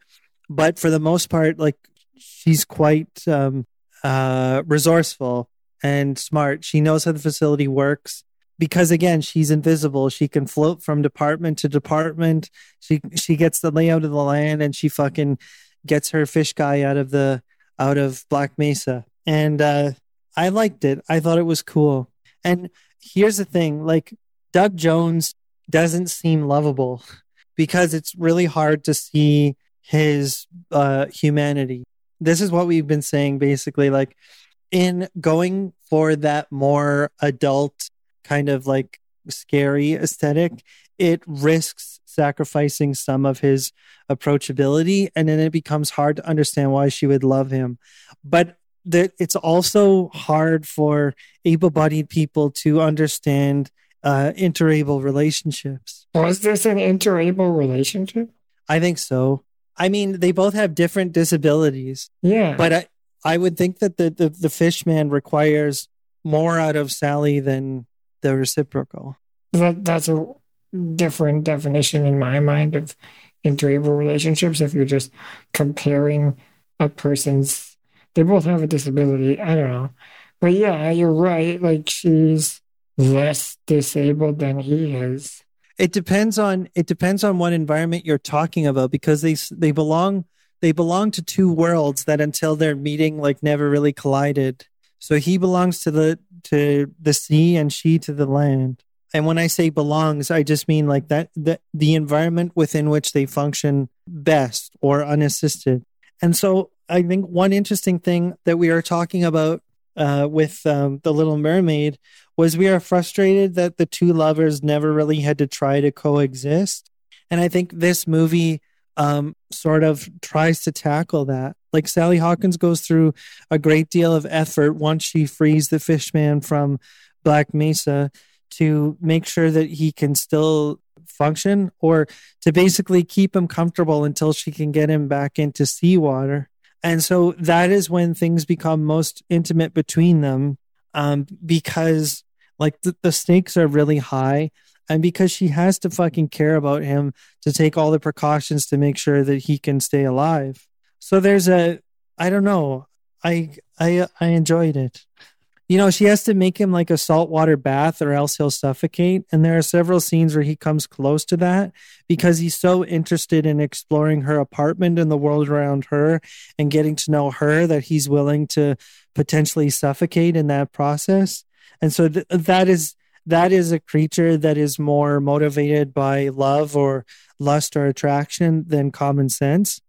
But for the most part, like she's quite um, uh, resourceful and smart. She knows how the facility works because again she's invisible. She can float from department to department. She she gets the layout of the land and she fucking gets her fish guy out of the out of black mesa. And uh i liked it. I thought it was cool. And here's the thing like doug jones doesn't seem lovable because it's really hard to see his uh humanity. This is what we've been saying basically like in going for that more adult kind of like scary aesthetic, it risks sacrificing some of his approachability. And then it becomes hard to understand why she would love him. But that it's also hard for able bodied people to understand uh, interable relationships. Was this an interable relationship? I think so. I mean, they both have different disabilities. Yeah. But I, I would think that the, the, the fish man requires more out of Sally than the reciprocal. That that's a different definition in my mind of interable relationships. If you're just comparing a person's, they both have a disability. I don't know, but yeah, you're right. Like she's less disabled than he is. It depends on it depends on what environment you're talking about because they they belong they belong to two worlds that until their meeting like never really collided. So he belongs to the to the sea and she to the land. And when I say belongs, I just mean like that the, the environment within which they function best or unassisted. And so I think one interesting thing that we are talking about uh, with um, the Little Mermaid was we are frustrated that the two lovers never really had to try to coexist. And I think this movie um, sort of tries to tackle that. Like Sally Hawkins goes through a great deal of effort once she frees the fishman from Black Mesa to make sure that he can still function or to basically keep him comfortable until she can get him back into seawater. And so that is when things become most intimate between them um, because like the, the stakes are really high and because she has to fucking care about him to take all the precautions to make sure that he can stay alive. So there's a I don't know. I I I enjoyed it. You know, she has to make him like a saltwater bath or else he'll suffocate. And there are several scenes where he comes close to that because he's so interested in exploring her apartment and the world around her and getting to know her that he's willing to potentially suffocate in that process. And so th- that is that is a creature that is more motivated by love or lust or attraction than common sense.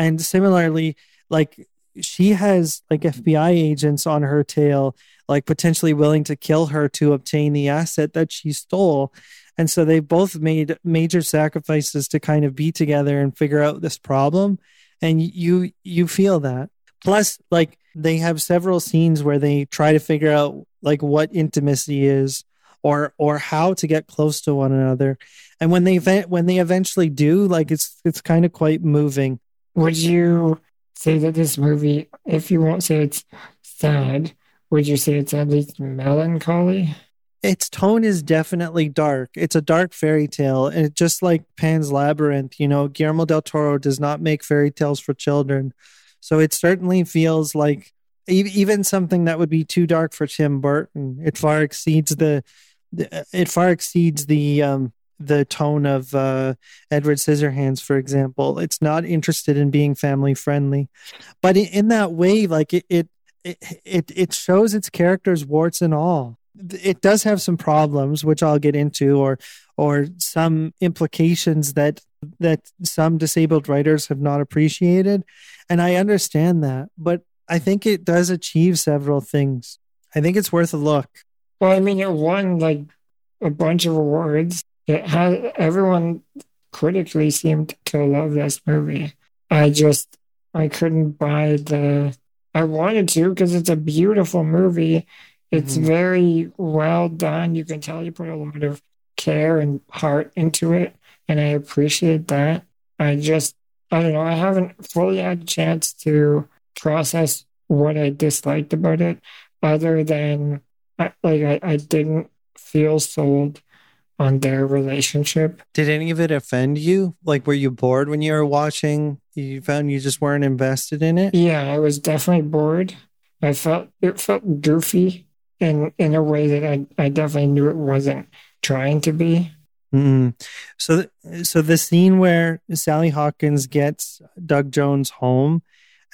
And similarly, like she has like FBI agents on her tail, like potentially willing to kill her to obtain the asset that she stole. And so they both made major sacrifices to kind of be together and figure out this problem. And you you feel that. Plus, like they have several scenes where they try to figure out like what intimacy is or or how to get close to one another. And when they when they eventually do, like it's it's kind of quite moving. Would you say that this movie, if you won't say it's sad, would you say it's at least melancholy? Its tone is definitely dark. It's a dark fairy tale, and it, just like Pan's Labyrinth, you know, Guillermo del Toro does not make fairy tales for children, so it certainly feels like even something that would be too dark for Tim Burton. It far exceeds the it far exceeds the um, the tone of uh, Edward Scissorhands, for example. It's not interested in being family friendly, but in, that way, like it, it it it shows its characters warts and all. It does have some problems, which I'll get into, or or some implications that that some disabled writers have not appreciated, and I understand that. But I think it does achieve several things. I think it's worth a look. Well, I mean, it won like a bunch of awards. It had everyone critically seemed to love this movie. I just I couldn't buy the. I wanted to because it's a beautiful movie. It's mm-hmm. very well done. You can tell you put a lot of care and heart into it, and I appreciate that. I just I don't know. I haven't fully had a chance to process what I disliked about it, other than like I, I didn't feel sold on their relationship. Did any of it offend you? Like, were you bored when you were watching? You found you just weren't invested in it? Yeah, I was definitely bored. I felt it felt goofy in in a way that I, I definitely knew it wasn't trying to be. Mm. So, so the scene where Sally Hawkins gets Doug Jones home,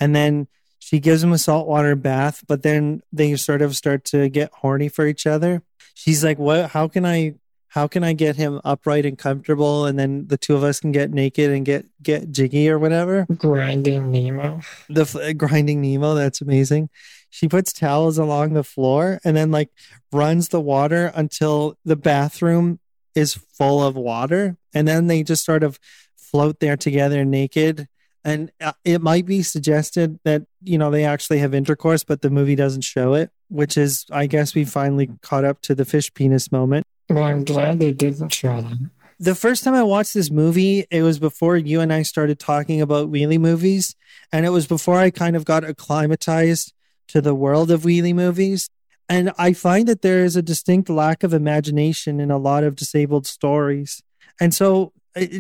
and then she gives him a saltwater bath, but then they sort of start to get horny for each other. She's like, "What? How can I? How can I get him upright and comfortable, and then the two of us can get naked and get get jiggy or whatever?" Grinding Nemo. The grinding Nemo. That's amazing. She puts towels along the floor and then like runs the water until the bathroom is full of water, and then they just sort of float there together naked and uh, it might be suggested that you know they actually have intercourse but the movie doesn't show it which is i guess we finally caught up to the fish penis moment well i'm glad they didn't show them the first time i watched this movie it was before you and i started talking about wheelie movies and it was before i kind of got acclimatized to the world of wheelie movies. And i find that there is a distinct lack of imagination in a lot of disabled stories. And so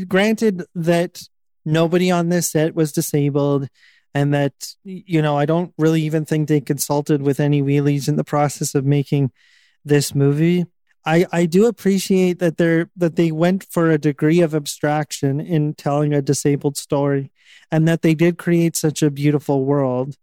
granted that nobody on this set was disabled and that you know i don't really even think they consulted with any wheelies in the process of making this movie I, I do appreciate that they're that they went for a degree of abstraction in telling a disabled story and that they did create such a beautiful world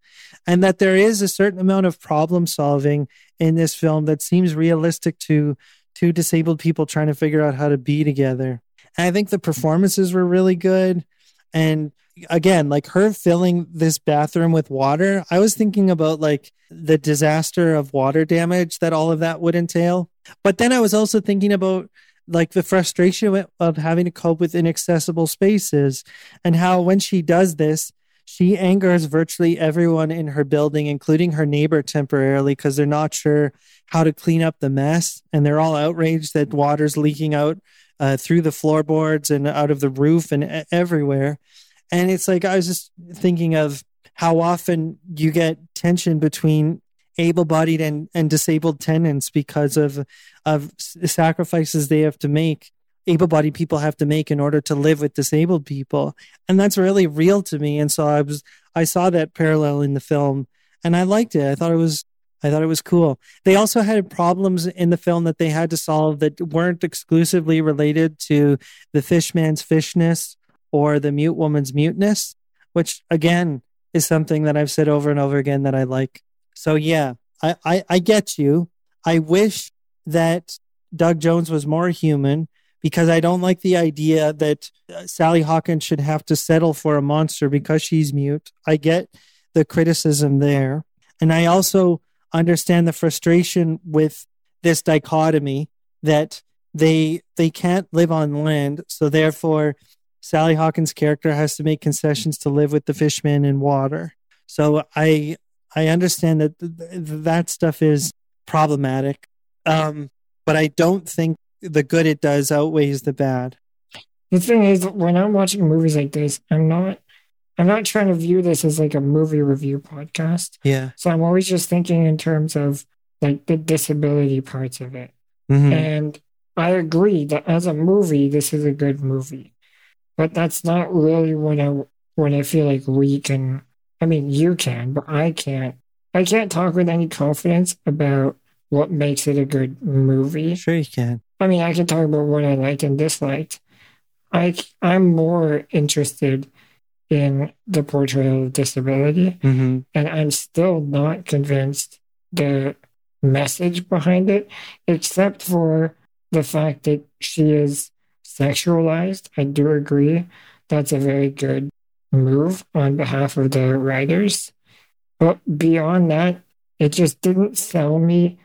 and that there is a certain amount of problem solving in this film that seems realistic to two disabled people trying to figure out how to be together. And I think the performances were really good. And again, like her filling this bathroom with water, I was thinking about like the disaster of water damage that all of that would entail. But then I was also thinking about like the frustration of having to cope with inaccessible spaces and how when she does this, she angers virtually everyone in her building, including her neighbor temporarily, because they're not sure how to clean up the mess. And they're all outraged that water's leaking out uh, through the floorboards and out of the roof and everywhere. And it's like, I was just thinking of how often you get tension between able-bodied and, and disabled tenants because of of sacrifices they have to make able-bodied people have to make in order to live with disabled people. And that's really real to me. And so i was i saw that parallel in the film and i liked it. I thought it was i thought it was cool. They also had problems in the film that they had to solve that weren't exclusively related to the fishman's fishness or the mute woman's muteness which again is something that i've said over and over again that i like so yeah i i, I get you i wish that doug jones was more human because I don't like the idea that uh, Sally Hawkins should have to settle for a monster because she's mute. I get the criticism there. And I also understand the frustration with this dichotomy that they they can't live on land, so therefore Sally Hawkins' character has to make concessions to live with the fishmen in water. So I I understand that th- that stuff is problematic, um, but I don't think the good it does outweighs the bad. The thing is, when I'm watching movies like this, I'm not I'm not trying to view this as like a movie review podcast. Yeah. So I'm always just thinking in terms of like the disability parts of it. Mm-hmm. And I agree that as a movie, this is a good movie. But that's not really when I when I feel like we can I mean you can, but I can't. I can't talk with any confidence about what makes it a good movie. Sure you can. I mean, I can talk about what I liked and disliked. I, I'm more interested in the portrayal of disability, mm-hmm. and I'm still not convinced the message behind it, except for the fact that she is sexualized. I do agree that's a very good move on behalf of the writers. But beyond that, it just didn't sell me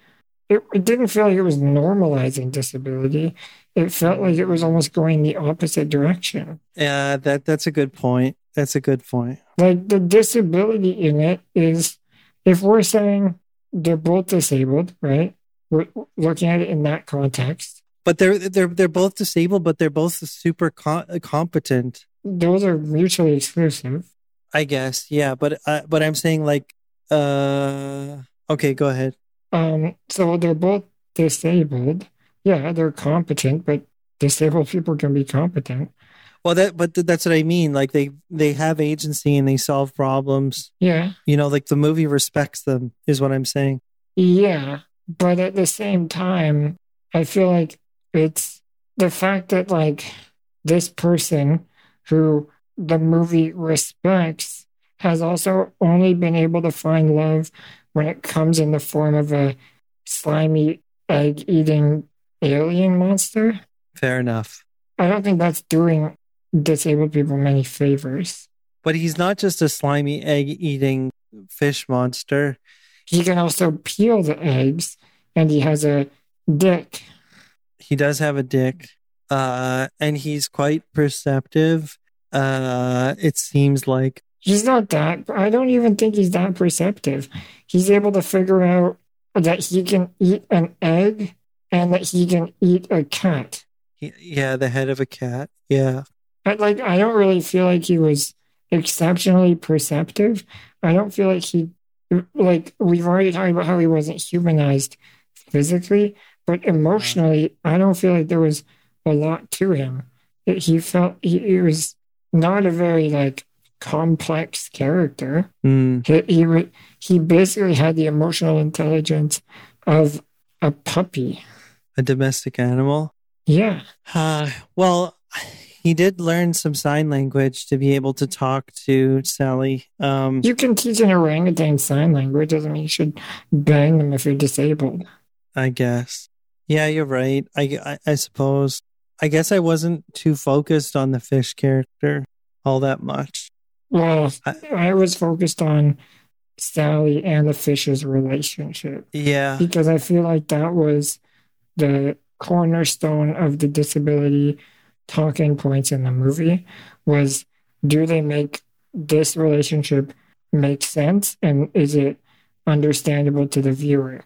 it, it didn't feel like it was normalizing disability. It felt like it was almost going the opposite direction. Yeah, that that's a good point. That's a good point. Like the disability in it is, if we're saying they're both disabled, right? We're looking at it in that context. But they're they're they're both disabled, but they're both super competent. Those are mutually exclusive. I guess, yeah. But uh, but I'm saying like, uh, okay, go ahead. Um, so they're both disabled. Yeah, they're competent, but disabled people can be competent. Well, that but that's what I mean. Like they they have agency and they solve problems. Yeah, you know, like the movie respects them is what I'm saying. Yeah, but at the same time, I feel like it's the fact that like this person who the movie respects has also only been able to find love when it comes in the form of a slimy egg eating alien monster. Fair enough. I don't think that's doing disabled people many favors. But he's not just a slimy egg eating fish monster. He can also peel the eggs and he has a dick. He does have a dick. Uh, and he's quite perceptive. Uh, it seems like He's not that. I don't even think he's that perceptive. He's able to figure out that he can eat an egg and that he can eat a cat. Yeah, the head of a cat. Yeah. But like, I don't really feel like he was exceptionally perceptive. I don't feel like he, like, we've already talked about how he wasn't humanized physically, but emotionally, I don't feel like there was a lot to him. He felt he, he was not a very like complex character. Mm. He, he he basically had the emotional intelligence of a puppy. a domestic animal. Yeah. Uh, well, he did learn some sign language to be able to talk to Sally. Um, You can teach an orangutan sign language. Doesn't mean you should bang them if you're disabled. I guess. Yeah, you're right. I, I, I suppose. I guess I wasn't too focused on the fish character all that much. Well, I- I was focused on Sally and the fish's relationship Yeah. because I feel like that was the cornerstone of the disability talking points in the movie was do they make this relationship make sense and is it understandable to the viewer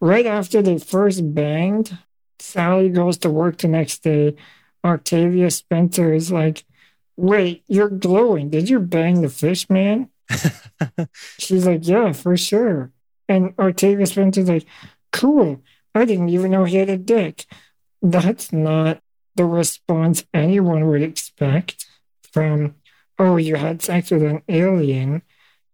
right after they first banged sally goes to work the next day octavia spencer is like wait you're glowing did you bang the fish man she's like yeah for sure and octavia spencer's like cool i didn't even know he had a dick that's not the response anyone would expect from, oh, you had sex with an alien.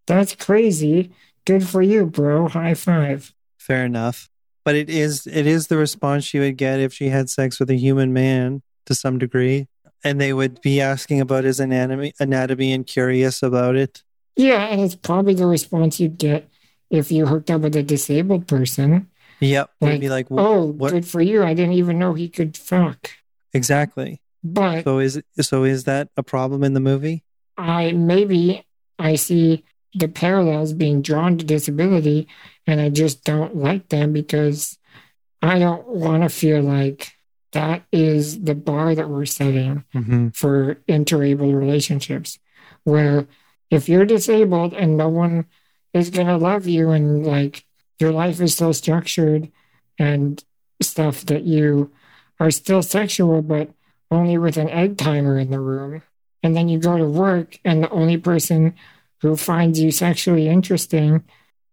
That's crazy. Good for you, bro. High five. Fair enough. But it is it is the response she would get if she had sex with a human man to some degree. And they would be asking about his anatomy anatomy and curious about it. Yeah, and it's probably the response you'd get if you hooked up with a disabled person. Yep. Like, be like, Oh, what good for you. I didn't even know he could fuck. exactly. But So is so is that a problem in the movie? I maybe I see the parallels being drawn to disability and I just don't like them because I don't want to feel like that is the bar that we're setting Mm-hmm. for interabled relationships where if you're disabled and no one is going to love you and like your life is so structured and stuff that you are still sexual but only with an egg timer in the room and then you go to work and the only person who finds you sexually interesting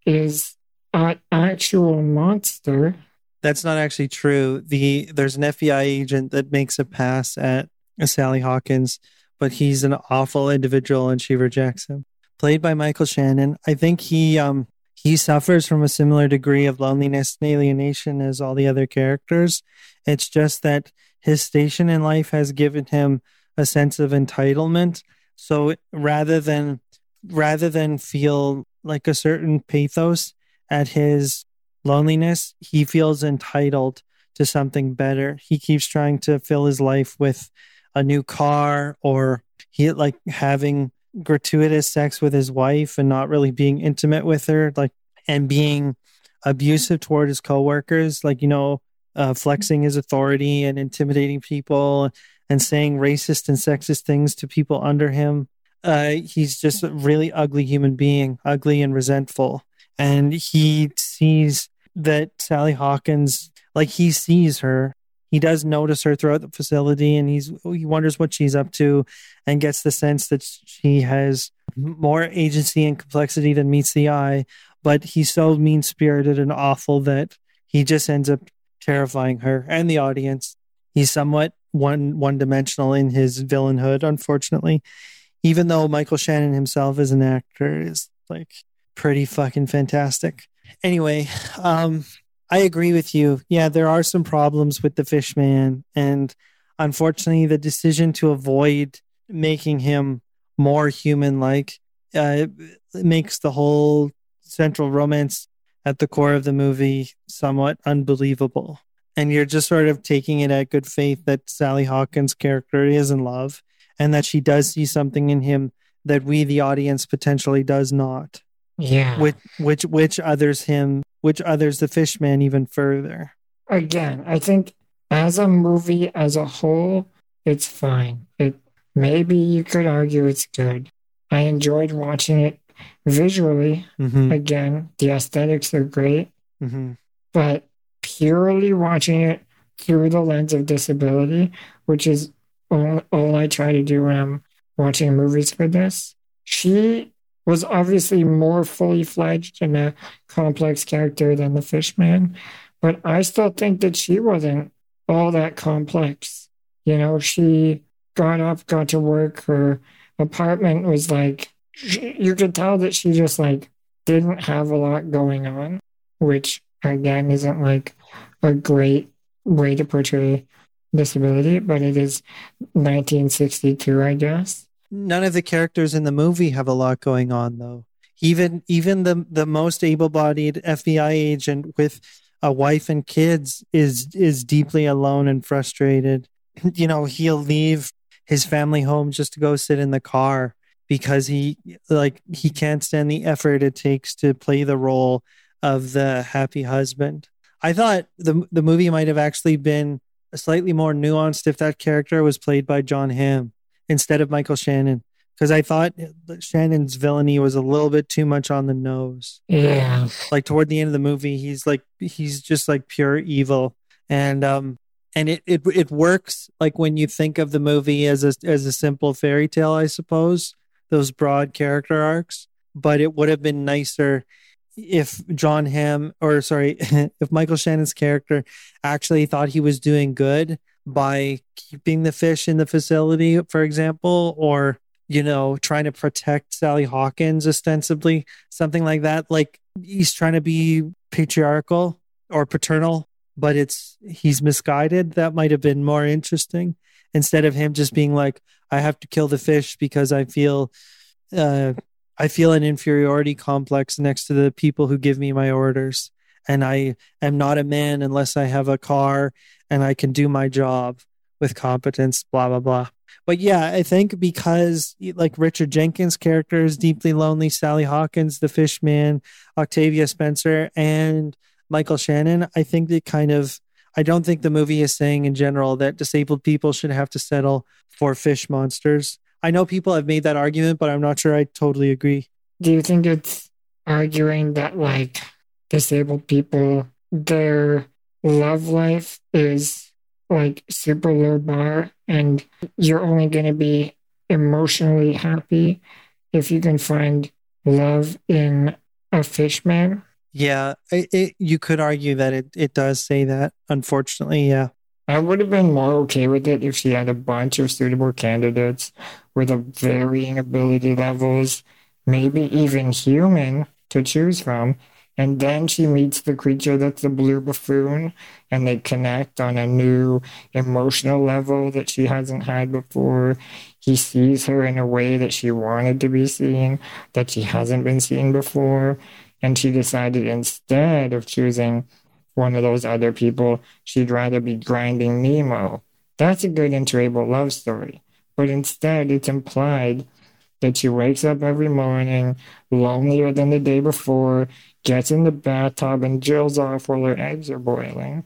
is an actual monster That's not actually true. The there's an FBI agent that makes a pass at Sally Hawkins, but he's an awful individual and she rejects him. Played by Michael Shannon. I think he um he suffers from a similar degree of loneliness and alienation as all the other characters. It's just that his station in life has given him a sense of entitlement. So rather than rather than feel like a certain pathos at his loneliness, he feels entitled to something better. He keeps trying to fill his life with a new car or he like having gratuitous sex with his wife and not really being intimate with her, like and being abusive toward his coworkers, like you know, uh, flexing his authority and intimidating people and saying racist and sexist things to people under him. Uh, he's just a really ugly human being, ugly and resentful. And he sees that Sally Hawkins, like he sees her, he does notice her throughout the facility, and he's he wonders what she's up to, and gets the sense that she has more agency and complexity than meets the eye. But he's so mean spirited and awful that he just ends up terrifying her and the audience. He's somewhat one one dimensional in his villainhood, unfortunately. Even though Michael Shannon himself as an actor is like pretty fucking fantastic. Anyway, um, I agree with you. Yeah, there are some problems with the Fishman, and unfortunately, the decision to avoid making him more human-like uh, makes the whole central romance at the core of the movie somewhat unbelievable. And you're just sort of taking it at good faith that Sally Hawkins' character is in love, and that she does see something in him that we, the audience, potentially does not. Yeah. Which which which others him which others the fishman even further. Again i think as a movie as a whole it's fine. It maybe you could argue it's good. I enjoyed watching it visually. Mm-hmm, again the aesthetics are great. Mm-hmm. but purely watching it through the lens of disability, which is all, all I try to do when I'm watching movies for this, she was obviously more fully fledged and a complex character than the Fishman, but I still think that she wasn't all that complex. You know, she got up, got to work, her apartment was like, you could tell that she just like didn't have a lot going on, which again isn't like a great way to portray disability, but it is 1962, I guess. None of the characters in the movie have a lot going on though. Even even the the most able-bodied FBI agent with a wife and kids is is deeply alone and frustrated. You know, he'll leave his family home just to go sit in the car because he like he can't stand the effort it takes to play the role of the happy husband. I thought the the movie might have actually been slightly more nuanced if that character was played by Jon Hamm instead of Michael Shannon because I thought Shannon's villainy was a little bit too much on the nose. Yeah. Like toward the end of the movie, he's like he's just like pure evil, and um and it it it works like when you think of the movie as a as a simple fairy tale, I suppose those broad character arcs. But it would have been nicer if Jon Hamm or sorry, if Michael Shannon's character actually thought he was doing good by keeping the fish in the facility, for example, or you know, trying to protect Sally Hawkins ostensibly, something like that. Like he's trying to be patriarchal or paternal, but it's he's misguided. That might have been more interesting instead of him just being like, I have to kill the fish because I feel uh I feel an inferiority complex next to the people who give me my orders. And I am not a man unless I have a car and I can do my job with competence, blah, blah, blah. But yeah, I think because like Richard Jenkins' character is deeply lonely, Sally Hawkins, the Fishman, Octavia Spencer, and Michael Shannon, I think they kind of I don't think the movie is saying in general that disabled people should have to settle for fish monsters. I know people have made that argument, but I'm not sure I totally agree. Do you think it's arguing that like disabled people, their love life is like super low bar and you're only going to be emotionally happy if you can find love in a fishman. Yeah, it, it, you could argue that it, it does say that, unfortunately. Yeah. I would have been more okay with it if she had a bunch of suitable candidates with a varying ability levels, maybe even human to choose from, and then she meets the creature that's the blue buffoon, and they connect on a new emotional level that she hasn't had before. He sees her in a way that she wanted to be seen, that she hasn't been seen before. And she decided instead of choosing one of those other people, she'd rather be grinding Nemo. That's a good interable love story. But instead, it's implied that she wakes up every morning lonelier than the day before gets in the bathtub and drills off while her eggs are boiling.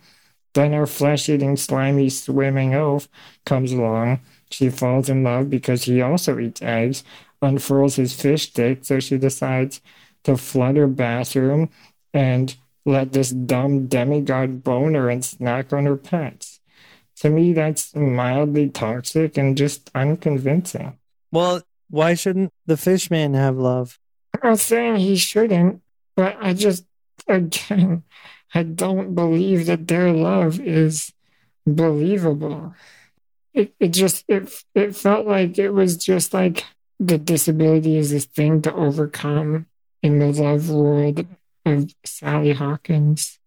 Then her flesh eating, slimy, swimming oaf comes along. She falls in love because he also eats eggs, unfurls his fish stick, so she decides to flood her bathroom and let this dumb demigod bone her and snack on her pets. To me, that's mildly toxic and just unconvincing. Well, why shouldn't the fishman have love? I'm not saying he shouldn't, but I just, again, I don't believe that their love is believable. It, it just, it, it felt like it was just like the disability is this thing to overcome in the love world of Sally Hawkins.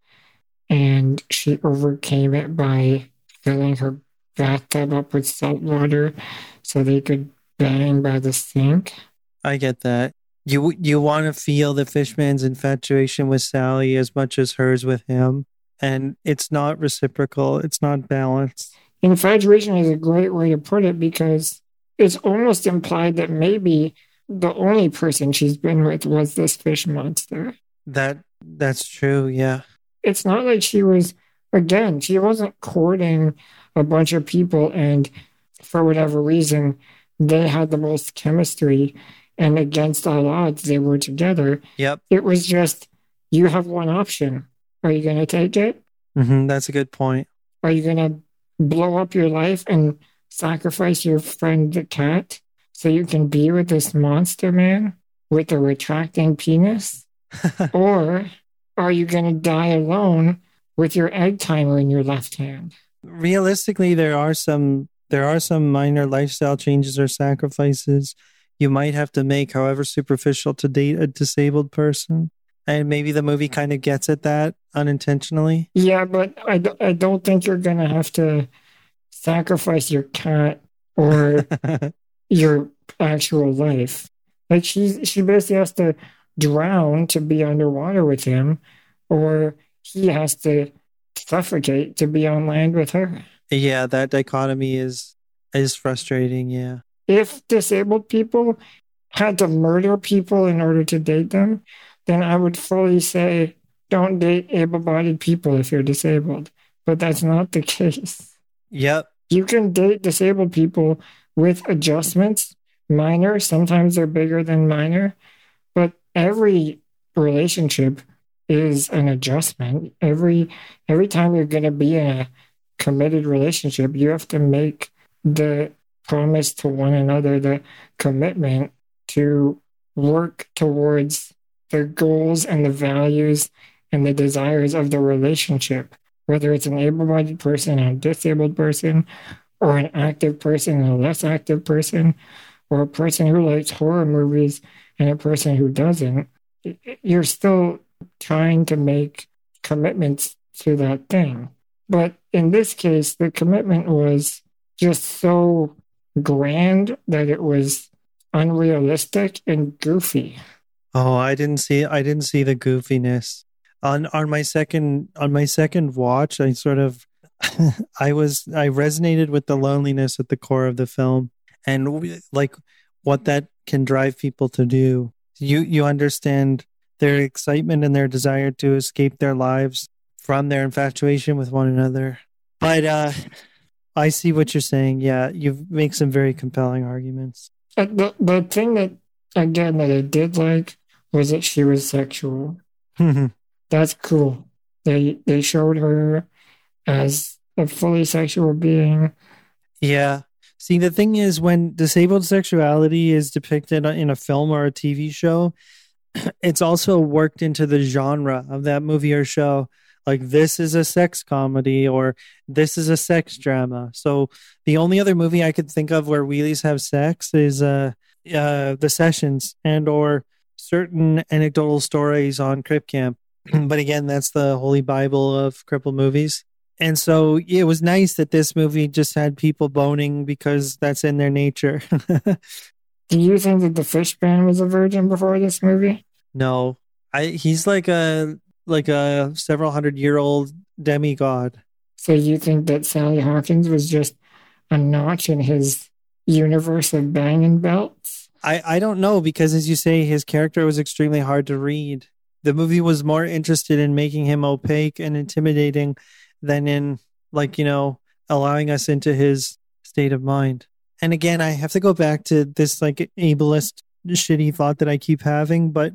And she overcame it by filling her bathtub up with salt water so they could bang by the sink. I get that you you want to feel the fishman's infatuation with Sally as much as hers with him, and it's not reciprocal. It's not balanced. Infatuation is a great way to put it because it's almost implied that maybe the only person she's been with was this fish monster. That that's true. Yeah, it's not like she was again. She wasn't courting a bunch of people, and for whatever reason, they had the most chemistry and against all odds they were together. Yep. It was just you have one option. Are you going to take it? Mm-hmm, that's a good point. Are you going to blow up your life and sacrifice your friend the cat so you can be with this monster man with a retracting penis? or are you going to die alone with your egg timer in your left hand? Realistically, there are some there are some minor lifestyle changes or sacrifices you might have to make, however superficial, to date a disabled person. And maybe the movie kind of gets at that unintentionally. Yeah, but I, d- I don't think you're going to have to sacrifice your cat or your actual life. Like she she basically has to drown to be underwater with him, or he has to suffocate to be on land with her. yeah, that dichotomy is is frustrating. Yeah. If disabled people had to murder people in order to date them, then I would fully say don't date able bodied people if you're disabled. But that's not the case. Yep. You can date disabled people with adjustments, minor, sometimes they're bigger than minor, but every relationship is an adjustment. Every every time you're going to be in a committed relationship, you have to make the promise to one another, the commitment to work towards the goals and the values and the desires of the relationship, whether it's an able bodied person and a disabled person, or an active person and a less active person, or a person who likes horror movies and a person who doesn't. You're still trying to make commitments to that thing. But in this case, the commitment was just so grand that it was unrealistic and goofy. Oh, I didn't see I didn't see the goofiness. On on my second on my second watch, I sort of I was I resonated with the loneliness at the core of the film and like what that can drive people to do. You you understand their excitement and their desire to escape their lives from their infatuation with one another. But uh I see what you're saying. Yeah, you make some very compelling arguments. Uh, The, the thing that, again, that I did like was that she was sexual. That's cool. They they showed her as a fully sexual being. Yeah. See, the thing is, when disabled sexuality is depicted in a film or a TV show, it's also worked into the genre of that movie or show. Like, this is a sex comedy or this is a sex drama. So, the only other movie I could think of where wheelies have sex is uh, uh, The Sessions and or certain anecdotal stories on Crip Camp. but again, that's the holy bible of cripple movies. And so it was nice that this movie just had people boning because that's in their nature. Do you think that the fish man was a virgin before this movie? No, I he's like a like a several hundred year old demigod. So you think that Sally Hawkins was just a notch in his universe of banging belts? I I don't know because as you say his character was extremely hard to read. The movie was more interested in making him opaque and intimidating than in like, you know, allowing us into his state of mind. And again, I have to go back to this like ableist shitty thought that I keep having, but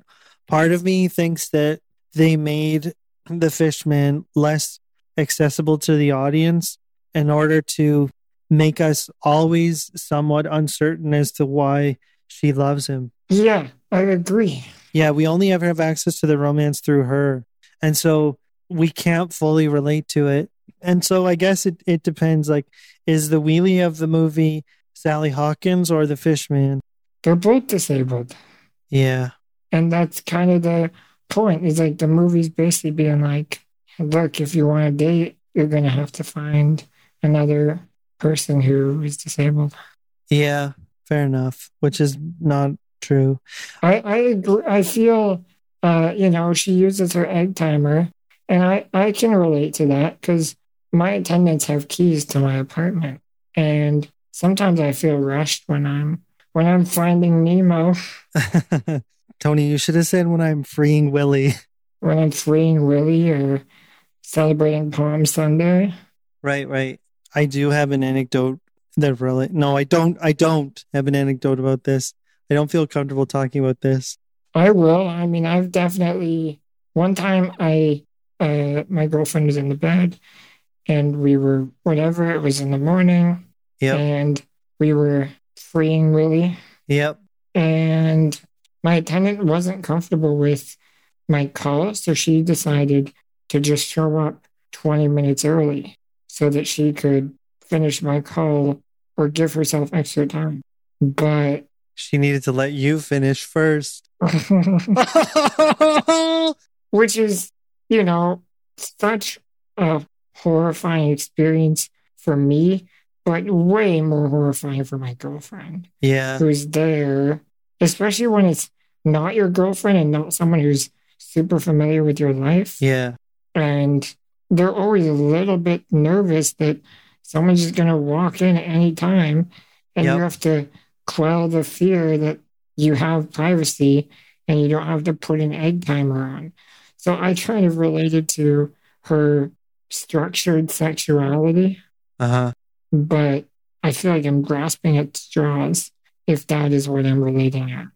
part of me thinks that they made the fishman less accessible to the audience in order to make us always somewhat uncertain as to why she loves him. Yeah, I agree. Yeah, we only ever have access to the romance through her. And so we can't fully relate to it. And so I guess it, it depends. Like, is the wheelie of the movie Sally Hawkins or the fishman? They're both disabled. Yeah. And that's kind of the point. Is like the movie's basically being like, look, if you want to date, you're going to have to find another person who is disabled. Yeah. Fair enough. Which is not true. I I agree. I feel, uh, you know, she uses her egg timer, and I I can relate to that because my attendants have keys to my apartment, and sometimes I feel rushed when I'm when I'm finding Nemo, Tony, you should have said when I'm freeing Willie. when I'm freeing Willie, or celebrating Palm Sunday. Right, right. I do have an anecdote that really no, I don't I don't have an anecdote about this. I don't feel comfortable talking about this. I will. I mean, I've definitely. One time, I uh, my girlfriend was in the bed, and we were whatever. It was in the morning, Yep. and we were freeing Willie. Yep. and my attendant wasn't comfortable with my call, so she decided to just show up 20 minutes early so that she could finish my call or give herself extra time. But She needed to let you finish first. Which is, you know, such a horrifying experience for me, but way more horrifying for my girlfriend yeah. who's there, especially when it's not your girlfriend and not someone who's super familiar with your life. Yeah. And they're always a little bit nervous that someone's just going to walk in at any time and Yep. you have to quell the fear that you have privacy and you don't have to put an egg timer on. So I kind of related to her structured sexuality, Uh huh. but I feel like I'm grasping at straws if that is what I'm relating at.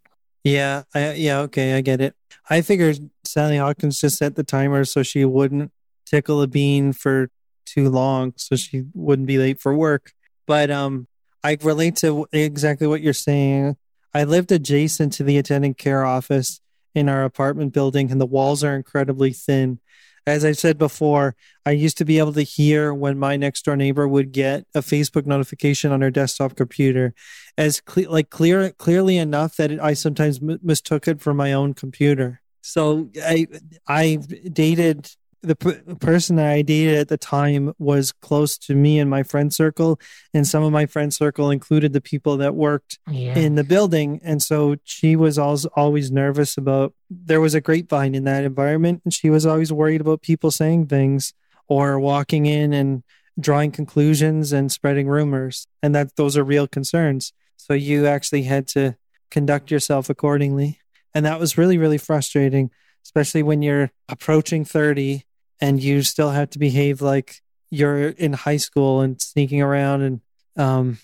Yeah. I, yeah. Okay. I get it. I figured Sally Hawkins just set the timer so she wouldn't tickle a bean for too long, so she wouldn't be late for work. But um, I relate to exactly what you're saying. I lived adjacent to the attendant care office in our apartment building, and the walls are incredibly thin. As I said before, I used to be able to hear when my next door neighbor would get a Facebook notification on her desktop computer, as cle- like clear clearly enough that it, I sometimes m- mistook it for my own computer. So I I dated the p- person I dated at the time was close to me and my friend circle, and some of my friend circle included the people that worked Yeah. in the building. And so she was always, always nervous about, there was a grapevine in that environment. And she was always worried about people saying things or walking in and drawing conclusions and spreading rumors. And that those are real concerns. So you actually had to conduct yourself accordingly. And that was really, really frustrating, especially when you're approaching 30 and you still have to behave like you're in high school and sneaking around and um,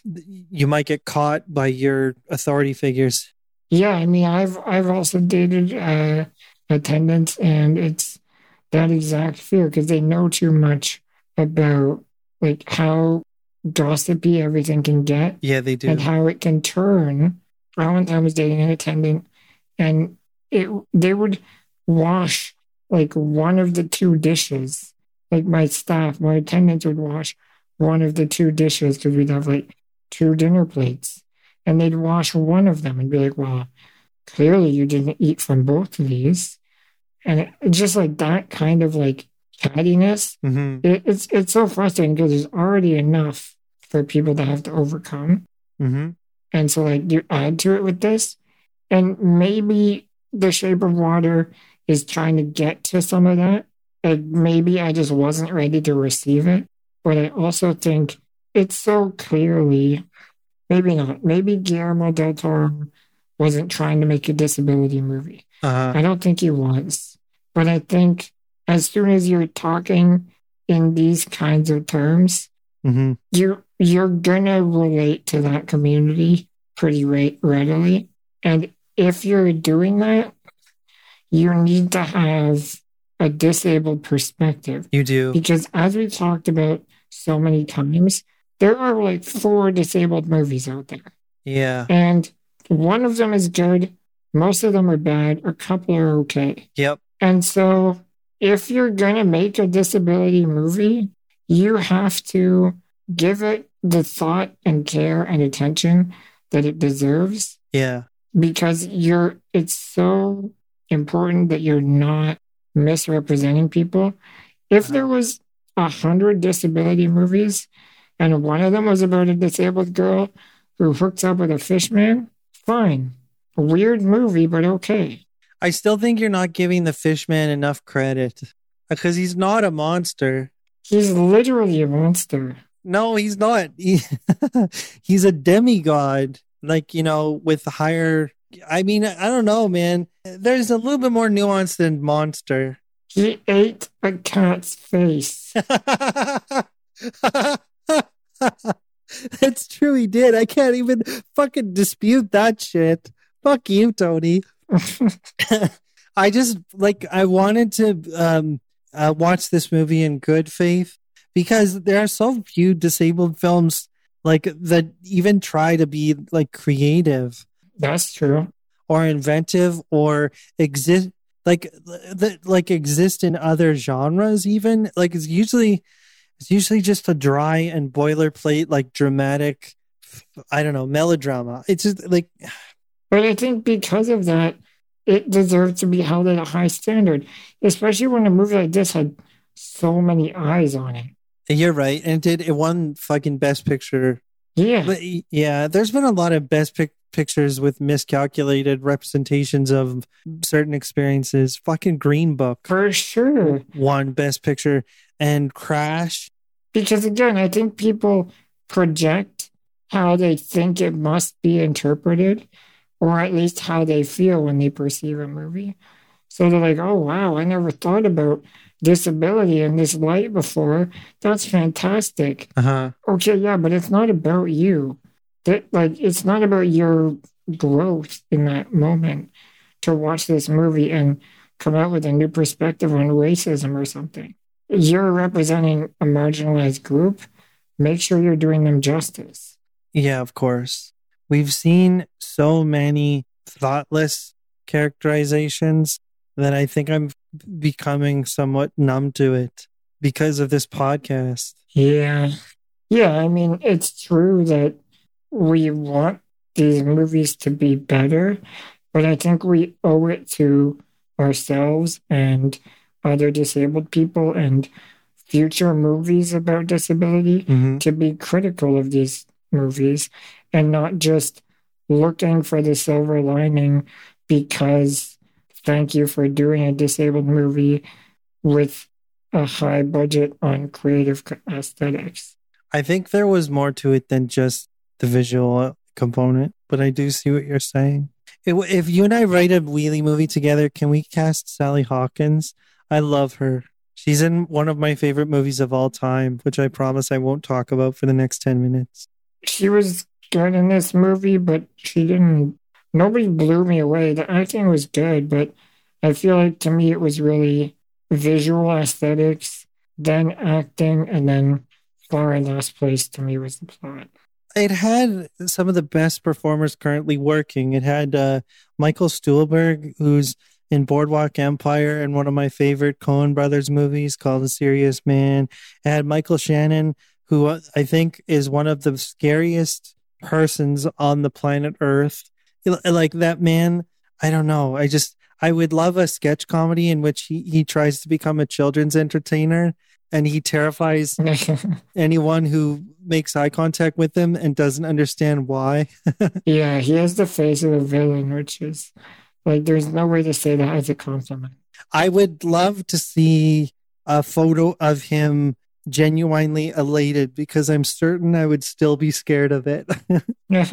you might get caught by your authority figures. Yeah, I mean, I've I've also dated uh, attendants, and it's that exact fear because they know too much about like how gossipy everything can get Yeah, they do. and how it can turn. I one time was dating an attendant, and it they would wash like one of the two dishes. Like my staff, my attendants would wash one of the two dishes because we'd have like two dinner plates, and they'd wash one of them and be like, "Well, clearly you didn't eat from both of these," and it, just like that kind of like cattiness hmm it, it's it's so frustrating because there's already enough for people to have to overcome, hmm and so like you add to it with this, and maybe the Shape of Water is trying to get to some of that, and maybe I just wasn't ready to receive it. But I also think it's so clearly, maybe not, maybe Guillermo del Toro wasn't trying to make a disability movie. Uh-huh. I don't think he was. But I think as soon as you're talking in these kinds of terms, hmm you you're gonna relate to that community pretty re- readily. And if you're doing that, you need to have a disabled perspective. You do. Because as we've talked about so many times, there are like four disabled movies out there. Yeah. And one of them is good, most of them are bad, a couple are okay. Yep. And so, if you're going to make a disability movie, you have to give it the thought and care and attention that it deserves Yeah. because you're it's so important that you're not misrepresenting people. If uh-huh. there was a hundred disability movies and one of them was about a disabled girl who hooks up with a fish man, fine. A weird movie, but okay. I still think you're not giving the fishman enough credit because he's not a monster. He's literally a monster. No, he's not. He, he's a demigod, like, you know, with higher. I mean, I don't know, man. There's a little bit more nuance than monster. He ate a cat's face. That's true, he did. I can't even fucking dispute that shit. Fuck you, Tony. I just like I wanted to um uh, watch this movie in good faith because there are so few disabled films like that even try to be like creative That's true. Or inventive or exist like that like exist in other genres even like it's usually it's usually just a dry and boilerplate like dramatic i don't know melodrama it's just like But I think because of that, it deserves to be held at a high standard, especially when a movie like this had so many eyes on it. You're right. And it did it won fucking best picture. Yeah. But yeah, there's been a lot of best pic- pictures with miscalculated representations of certain experiences. Fucking Green Book For sure. won best picture and Crash. Because again, I think people project how they think it must be interpreted, or at least how they feel when they perceive a movie. So they're like, oh, wow, I never thought about disability in this light before. That's fantastic. Uh-huh. Okay, yeah, but it's not about you. That like it's not about your growth in that moment to watch this movie and come out with a new perspective on racism or something. You're representing a marginalized group. Make sure you're doing them justice. Yeah, of course. We've seen so many thoughtless characterizations that I think I'm becoming somewhat numb to it because of this podcast. Yeah. Yeah, I mean, it's true that we want these movies to be better, but I think we owe it to ourselves and other disabled people and future movies about disability Mm-hmm. to be critical of these movies and not just looking for the silver lining because thank you for doing a disabled movie with a high budget on creative aesthetics. I think there was more to it than just the visual component, but I do see what you're saying. If, you and I write a wheelie movie together, can we cast Sally Hawkins? I love her. She's in one of my favorite movies of all time, which I promise I won't talk about for the next 10 minutes. She was good in this movie, but she didn't. Nobody blew me away. The acting was good, but I feel like to me it was really visual aesthetics, then acting, and then far last place to me was the plot. It had some of the best performers currently working. It had uh, Michael Stuhlbarg, who's in Boardwalk Empire and one of my favorite Coen Brothers movies called The Serious Man. It had Michael Shannon, who uh, I think is one of the scariest persons on the planet Earth. Like that man, I don't know. I just, I would love a sketch comedy in which he, he tries to become a children's entertainer and he terrifies anyone who makes eye contact with him and doesn't understand why. yeah, he has the face of a villain, which is like there's no way to say that as a compliment. I would love to see a photo of him genuinely elated because I'm certain I would still be scared of it. yeah,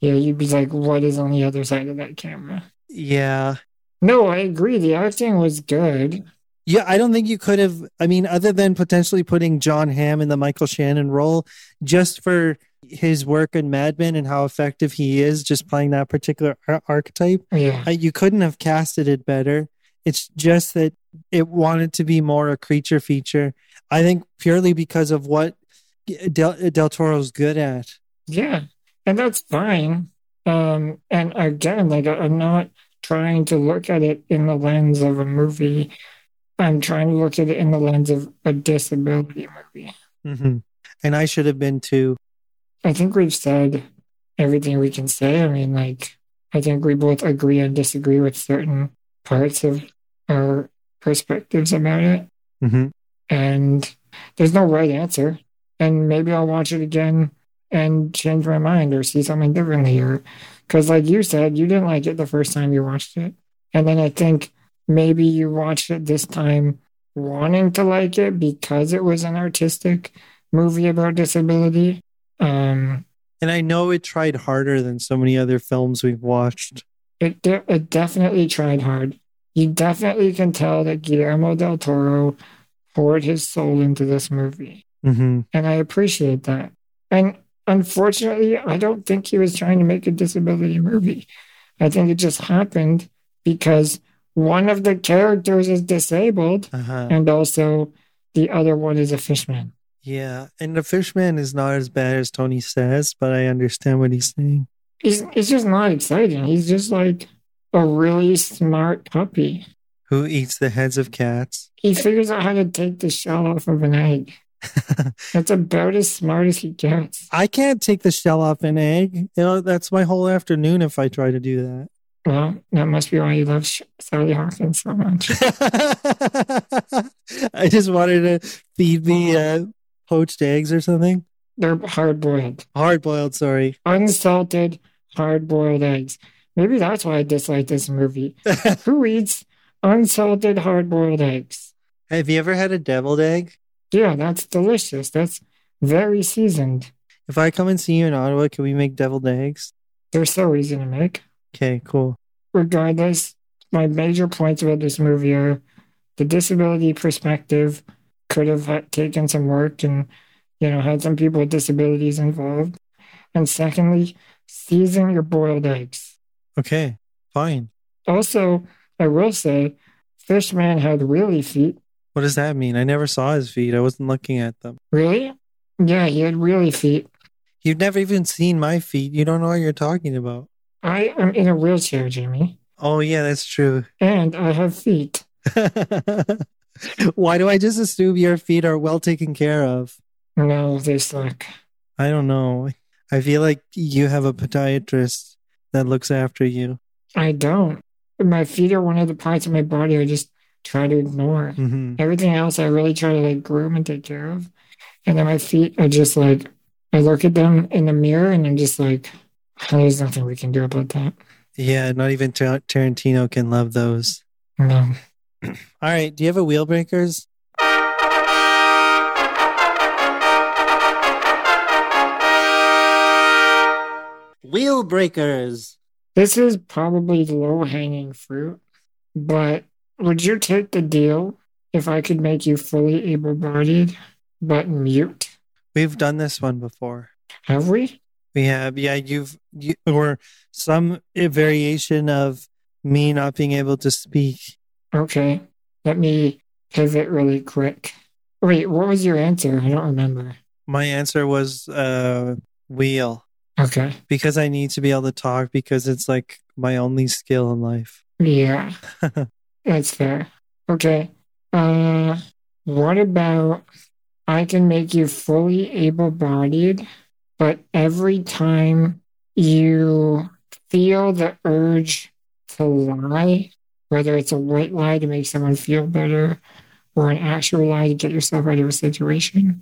you'd be like, what is on the other side of that camera? yeah. No, I agree. The acting was good. Yeah, I don't think you could have. I mean, other than potentially putting Jon Hamm in the Michael Shannon role, just for his work in Mad Men and how effective he is, just playing that particular ar- archetype, Yeah. uh, you couldn't have casted it better. It's just that it wanted to be more a creature feature. I think purely because of what Del, Del Toro's good at. Yeah. And that's fine. Um, and again, like I'm not trying to look at it in the lens of a movie. I'm trying to look at it in the lens of a disability movie. hmm And I should have been too. I think we've said everything we can say. I mean, like, I think we both agree and disagree with certain parts of our perspectives about it. hmm And there's no right answer. And maybe I'll watch it again and change my mind or see something differently. Or because, like you said, you didn't like it the first time you watched it. And then I think maybe you watched it this time wanting to like it because it was an artistic movie about disability. Um, And I know it tried harder than so many other films we've watched. it, de- it definitely tried hard. You definitely can tell that Guillermo del Toro poured his soul into this movie. hmm And I appreciate that. And unfortunately, I don't think he was trying to make a disability movie. I think it just happened because one of the characters is disabled Uh-huh. and also the other one is a fishman. Yeah. And the Fishman is not as bad as Tony says, but I understand what he's saying. He's, it's just not exciting. He's just like a really smart puppy. Who eats the heads of cats? He figures out how to take the shell off of an egg. That's about as smart as he gets. I can't take the shell off an egg. You know, that's my whole afternoon if I try to do that. Well, that must be why you love Sally Hawkins so much. I just wanted to feed me uh, poached eggs or something. They're hard boiled, Hard boiled, sorry. unsalted, hard boiled eggs. Maybe that's why I dislike this movie. Who eats unsalted, hard boiled eggs? Have you ever had a deviled egg? Yeah, that's delicious. That's very seasoned. If I come and see you in Ottawa, can we make deviled eggs? They're so easy to make. Okay, cool. regardless, my major points about this movie are the disability perspective could have taken some work and, you know, had some people with disabilities involved. And secondly, season your boiled eggs. Okay, fine. Also, I will say, Fishman had wheelie feet. What does that mean? I never saw his feet. I wasn't looking at them. Really? Yeah, he had wheelie feet. You've never even seen my feet. You don't know what you're talking about. I am in a wheelchair, Jimmy. Oh, yeah, that's true. and I have feet. Why do I just assume your feet are well taken care of? No, they suck. I don't know. I feel like you have a podiatrist that looks after you. I don't. My feet are one of the parts of my body I just try to ignore. hmm Everything else I really try to like groom and take care of. And then my feet are just like I look at them in the mirror and I'm just like, there's nothing we can do about that. Yeah, not even Tar- Tarantino can love those. No. All right. Do you have a wheel breakers? Wheel breakers. This is probably low hanging fruit, but would you take the deal if I could make you fully able bodied but mute? We've done this one before. Have we? We have, yeah, you've, you, or some variation of me not being able to speak. Okay. Let me pivot really quick. Wait, what was your answer? I don't remember. My answer was uh, wheel Okay. because I need to be able to talk because it's like my only skill in life. Yeah. That's fair. Okay. Uh, what about I can make you fully able bodied, but every time you feel the urge to lie, whether it's a white lie to make someone feel better or an actual lie to get yourself out of a situation,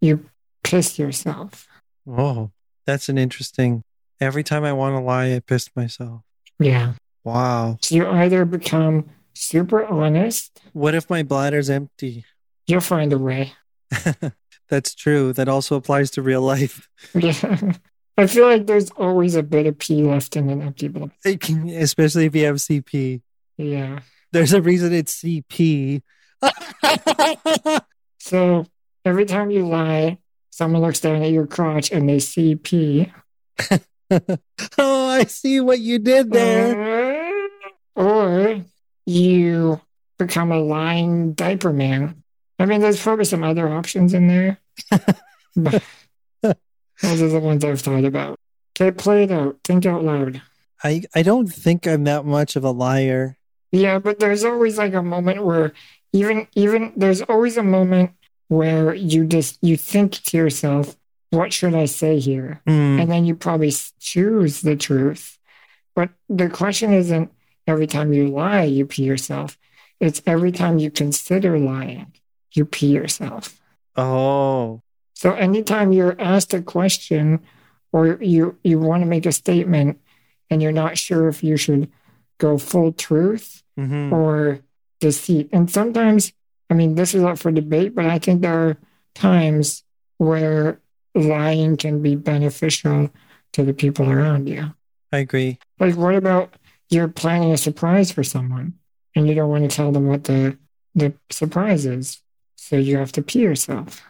you piss yourself. Oh, that's an interesting. Every time I want to lie, I piss myself. Yeah. Wow. So you either become super honest, What if my bladder's empty? you'll find a way. That's true. That also applies to real life. Yeah. I feel like there's always a bit of pee left in an empty. It can- Especially if you have CP. Yeah. There's a reason it's CP. So every time you lie, someone looks down at your crotch and they see pee. oh, I see what you did there. Or you become a lying diaper man. I mean, there's probably some other options in there. but those are the ones I've thought about. Okay, play it out. Think out loud. I, I don't think I'm that much of a liar. Yeah, but there's always like a moment where even even there's always a moment where you just you think to yourself, what should I say here? Hmm. And then you probably choose the truth. But the question isn't every time you lie, you pee yourself. It's every time you consider lying, you pee yourself. Oh, So anytime you're asked a question or you, you want to make a statement and you're not sure if you should go full truth hmm or deceit. And sometimes, I mean, this is up for debate, but I think there are times where lying can be beneficial to the people around you. I agree. Like, what about you're planning a surprise for someone and you don't want to tell them what the, the surprise is? So you have to pee yourself.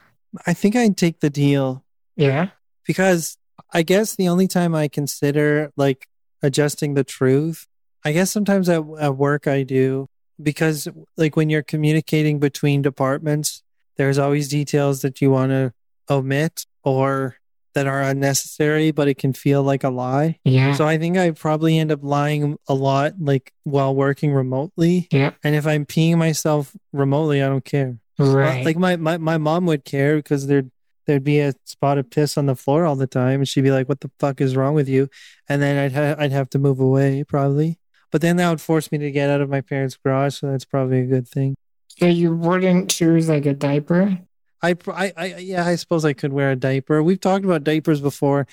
I think I'd take the deal Yeah. because I guess the only time I consider like adjusting the truth, I guess sometimes at, at work I do because like when you're communicating between departments, there's always details that you want to omit or that are unnecessary, but it can feel like a lie. Yeah. So I think I probably end up lying a lot, like while working remotely. yeah. And if I'm peeing myself remotely, I don't care. Right. Like my, my, my mom would care because there'd there'd be a spot of piss on the floor all the time, and she'd be like, "What the fuck is wrong with you?" And then I'd ha- I'd have to move away probably. But then that would force me to get out of my parents' garage, so that's probably a good thing. so you wouldn't choose like a diaper? I, I, I, yeah, I suppose I could wear a diaper. We've talked about diapers before,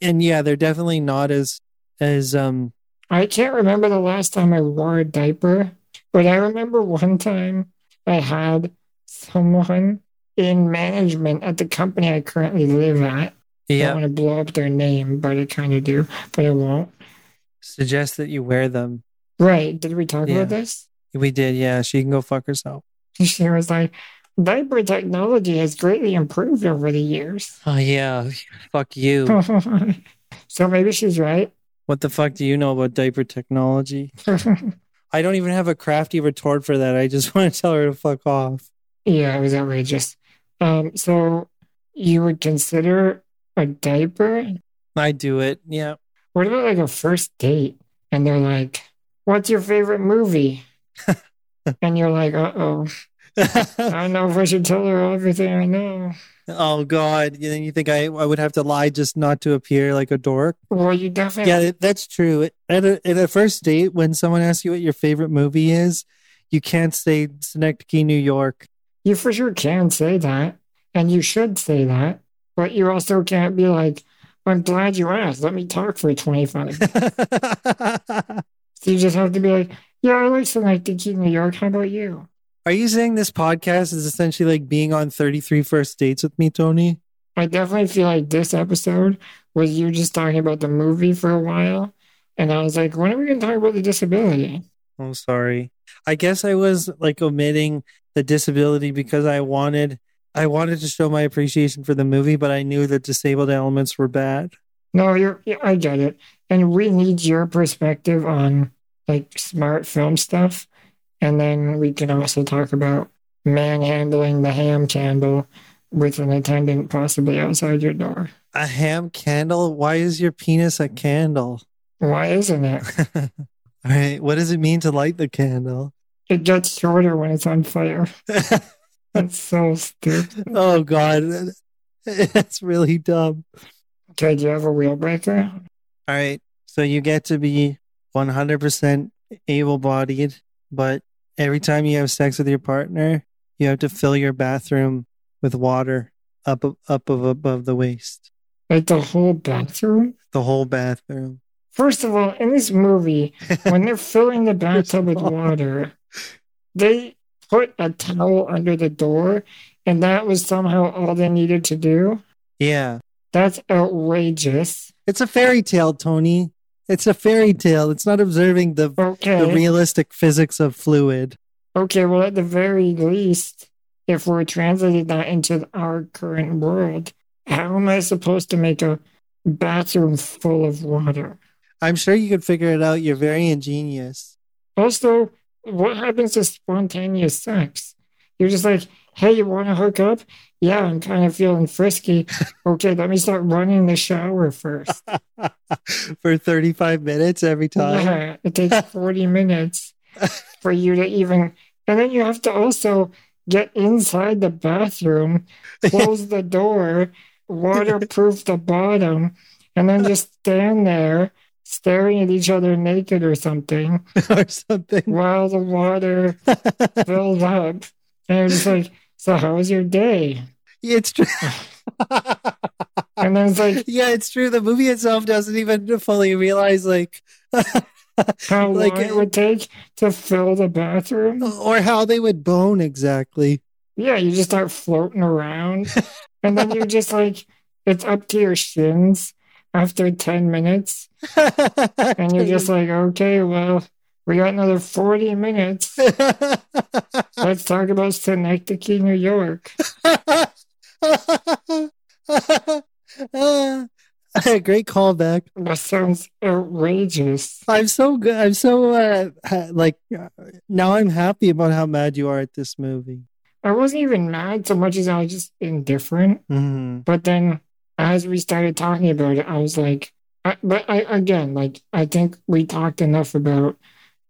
and yeah, they're definitely not as, as um. I can't remember the last time I wore a diaper, but I remember one time I had someone in management at the company I currently live at. Yeah. I don't want to blow up their name, but I kind of do, but I won't. suggest that you wear them. Right. Did we talk Yeah. about this? We did, yeah. She can go fuck herself. She was like, diaper technology has greatly improved over the years. Oh yeah, fuck you. so maybe she's right. what the fuck do you know about diaper technology? I don't even have a crafty retort for that. I just want to tell her to fuck off. Yeah, it was outrageous. Um, so you would consider a diaper? I do it. Yeah. What about like a first date? And they're like, What's your favorite movie? and you're like, uh oh. I don't know if I should tell her everything I know. oh God. You you think I, I would have to lie just not to appear like a dork? Well, you definitely Yeah, that's true. At a, at a first date, when someone asks you what your favorite movie is, you can't say Synecdoche, New York. You for sure can say that, and you should say that, but you also can't be like, I'm glad you asked. Let me talk for 25. so you just have to be like, yeah, I like Synecdoche, New York. How about you? Are you saying this podcast is essentially like being on 33 first dates with me, Tony? I definitely feel like this episode was you just talking about the movie for a while. And I was like, when are we going to talk about the disability? I'm sorry. I guess I was like omitting the disability because I wanted I wanted to show my appreciation for the movie, but I knew the disabled elements were bad. No, you're, I get it. And we need your perspective on like smart film stuff. And then we can also talk about manhandling the ham candle with an attendant possibly outside your door. A ham candle? Why is your penis a candle? Why isn't it? All right. What does it mean to light the candle? It gets shorter when it's on fire. That's so stupid. oh God. That's really dumb. Okay, do you have a wheel breaker? All right. So you get to be 100% able bodied, but every time you have sex with your partner, you have to fill your bathroom with water up up of above the waist. Like the whole bathroom? The whole bathroom. First of all, in this movie, when they're filling the bathtub with water, they put a towel under the door, and that was somehow all they needed to do. yeah. That's outrageous. It's a fairy tale, Tony. It's a fairy tale. It's not observing the the realistic physics of fluid. Okay, well, at the very least, if we're translating that into our current world, how am I supposed to make a bathroom full of water? I'm sure you could figure it out. You're very ingenious. Also, what happens to spontaneous sex? You're just like, hey, you want to hook up? Yeah, I'm kind of feeling frisky. Okay, let me start running the shower first. For 35 minutes every time. Yeah, it takes 40 minutes for you to even, and then you have to also get inside the bathroom, close the door, waterproof the bottom, and then just stand there staring at each other naked or something or something. while the water fills up. And you're just like, so how was your day? It's true. And then it's like, yeah, it's true. The movie itself doesn't even fully realize like how Like, long it would take to fill the bathroom. or how they would bone exactly. Yeah, you just start floating around. and then you're just like, it's up to your shins after 10 minutes. And you're just like, okay, well, we got another 40 minutes. Let's talk about Synecdoche, New York. Great callback. That sounds outrageous. I'm so good. I'm so uh, ha- like uh, now. I'm happy about how mad you are at this movie. I wasn't even mad so much as I was just indifferent. Mhm. But then as we started talking about it, I was like, I, but I, again, like, I think we talked enough about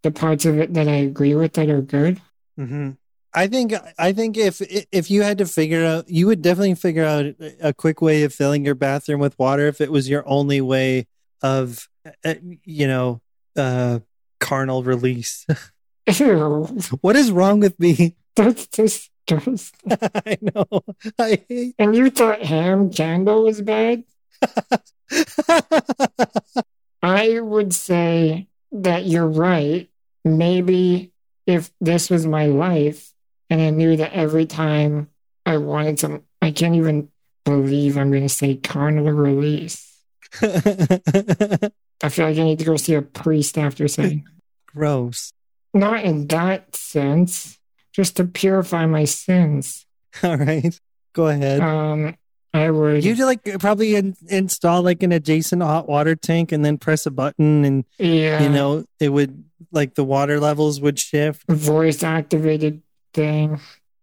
the parts of it that I agree with that are good. hmm I think I think if if you had to figure out, you would definitely figure out a quick way of filling your bathroom with water if it was your only way of, uh, you know, uh, carnal release. What is wrong with me? That's disgusting. I know. I hate. And you thought ham candle was bad? I would say that you're right. Maybe if this was my life and I knew that every time I wanted some, I can't even believe I'm going to say carnal release. I feel like I need to go see a priest after saying, Gross. not in that sense, just to purify my sins. All right. Go ahead. Um, I would, You'd like probably in, install like an adjacent hot water tank and then press a button and yeah, you know it would like the water levels would shift. voice activated thing.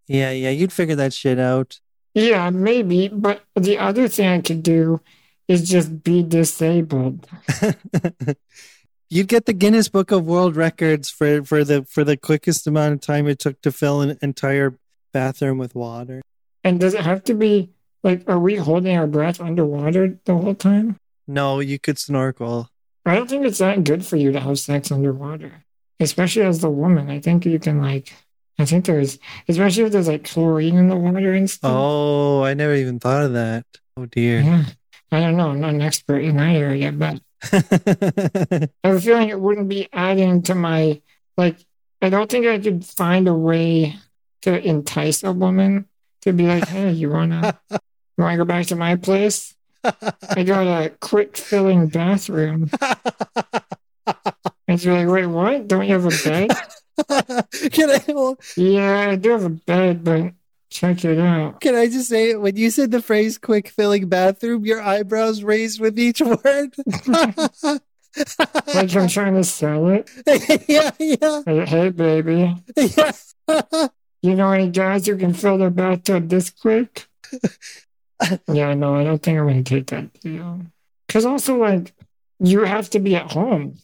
Yeah, yeah, you'd figure that shit out. Yeah, maybe. But the other thing I could do is just be disabled. You'd get the Guinness Book of World Records for for the for the quickest amount of time it took to fill an entire bathroom with water. And does it have to be like, are we holding our breath underwater the whole time? No, you could snorkel. I don't think it's that good for you to have sex underwater, especially as the woman. I think you can, like, I think there's, especially if there's like chlorine in the water and stuff. Oh, I never even thought of that. Oh dear. Yeah. I don't know. I'm not an expert in that area, but I have a feeling it wouldn't be adding to my like. I don't think I could find a way to entice a woman to be like, "Hey, you wanna you wanna go back to my place? I got a quick filling bathroom." And she's like, "Wait, what? Don't you have a bed?" can I well, yeah, I do have a bed, but check it out. can I just say when you said the phrase "quick filling bathroom," your eyebrows raised with each word. Like I'm trying to sell it. yeah, yeah, Hey, hey, baby, yeah. you know any guys who can fill their bathtub this quick? yeah, no, I don't think I'm gonna take that deal. Because also, like, you have to be at home.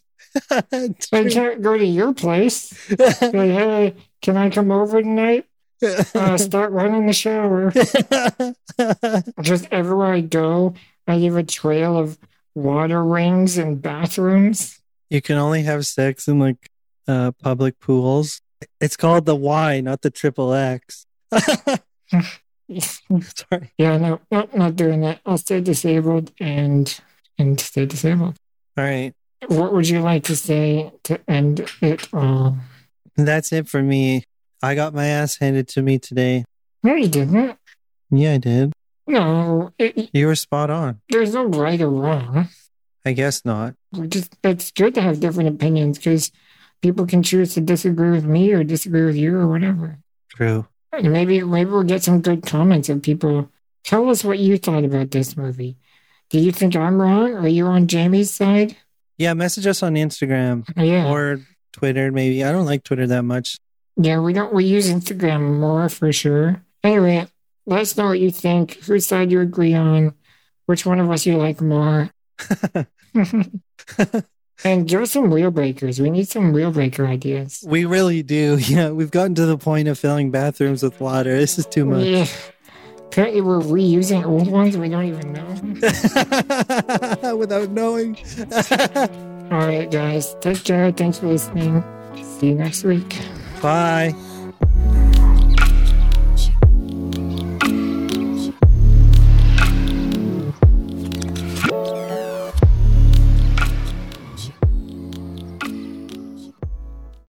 I can't go to your place. Like, hey, can I come over tonight? Uh, start running the shower. Just everywhere I go, I leave a trail of water rings and bathrooms. you can only have sex in like uh, public pools. It's called the Y, not the triple X. Sorry. yeah, no, no, not doing that. I'll stay disabled and and stay disabled. All right. What would you like to say to end it all? That's it for me. I got my ass handed to me today. No, you didn't. Yeah, I did. No, it, You were spot on. there's no right or wrong. I guess not. Just it's good to have different opinions because people can choose to disagree with me or disagree with you or whatever. True. And maybe maybe we'll get some good comments of people. Tell us what you thought about this movie. Do you think I'm wrong? Are you on Jamie's side? Yeah, message us on Instagram oh, Yeah. or Twitter, maybe. I don't like Twitter that much. Yeah, we don't we use Instagram more for sure. Anyway, let us know what you think, whose side you agree on, which one of us you like more. and give us some wheel breakers. We need some wheel breaker ideas. we really do. Yeah, we've gotten to the point of filling bathrooms with water. This is too much. Yeah. Apparently we're reusing old ones we don't even know. Without knowing. All right, guys. Take care. Thanks for listening. See you next week. Bye.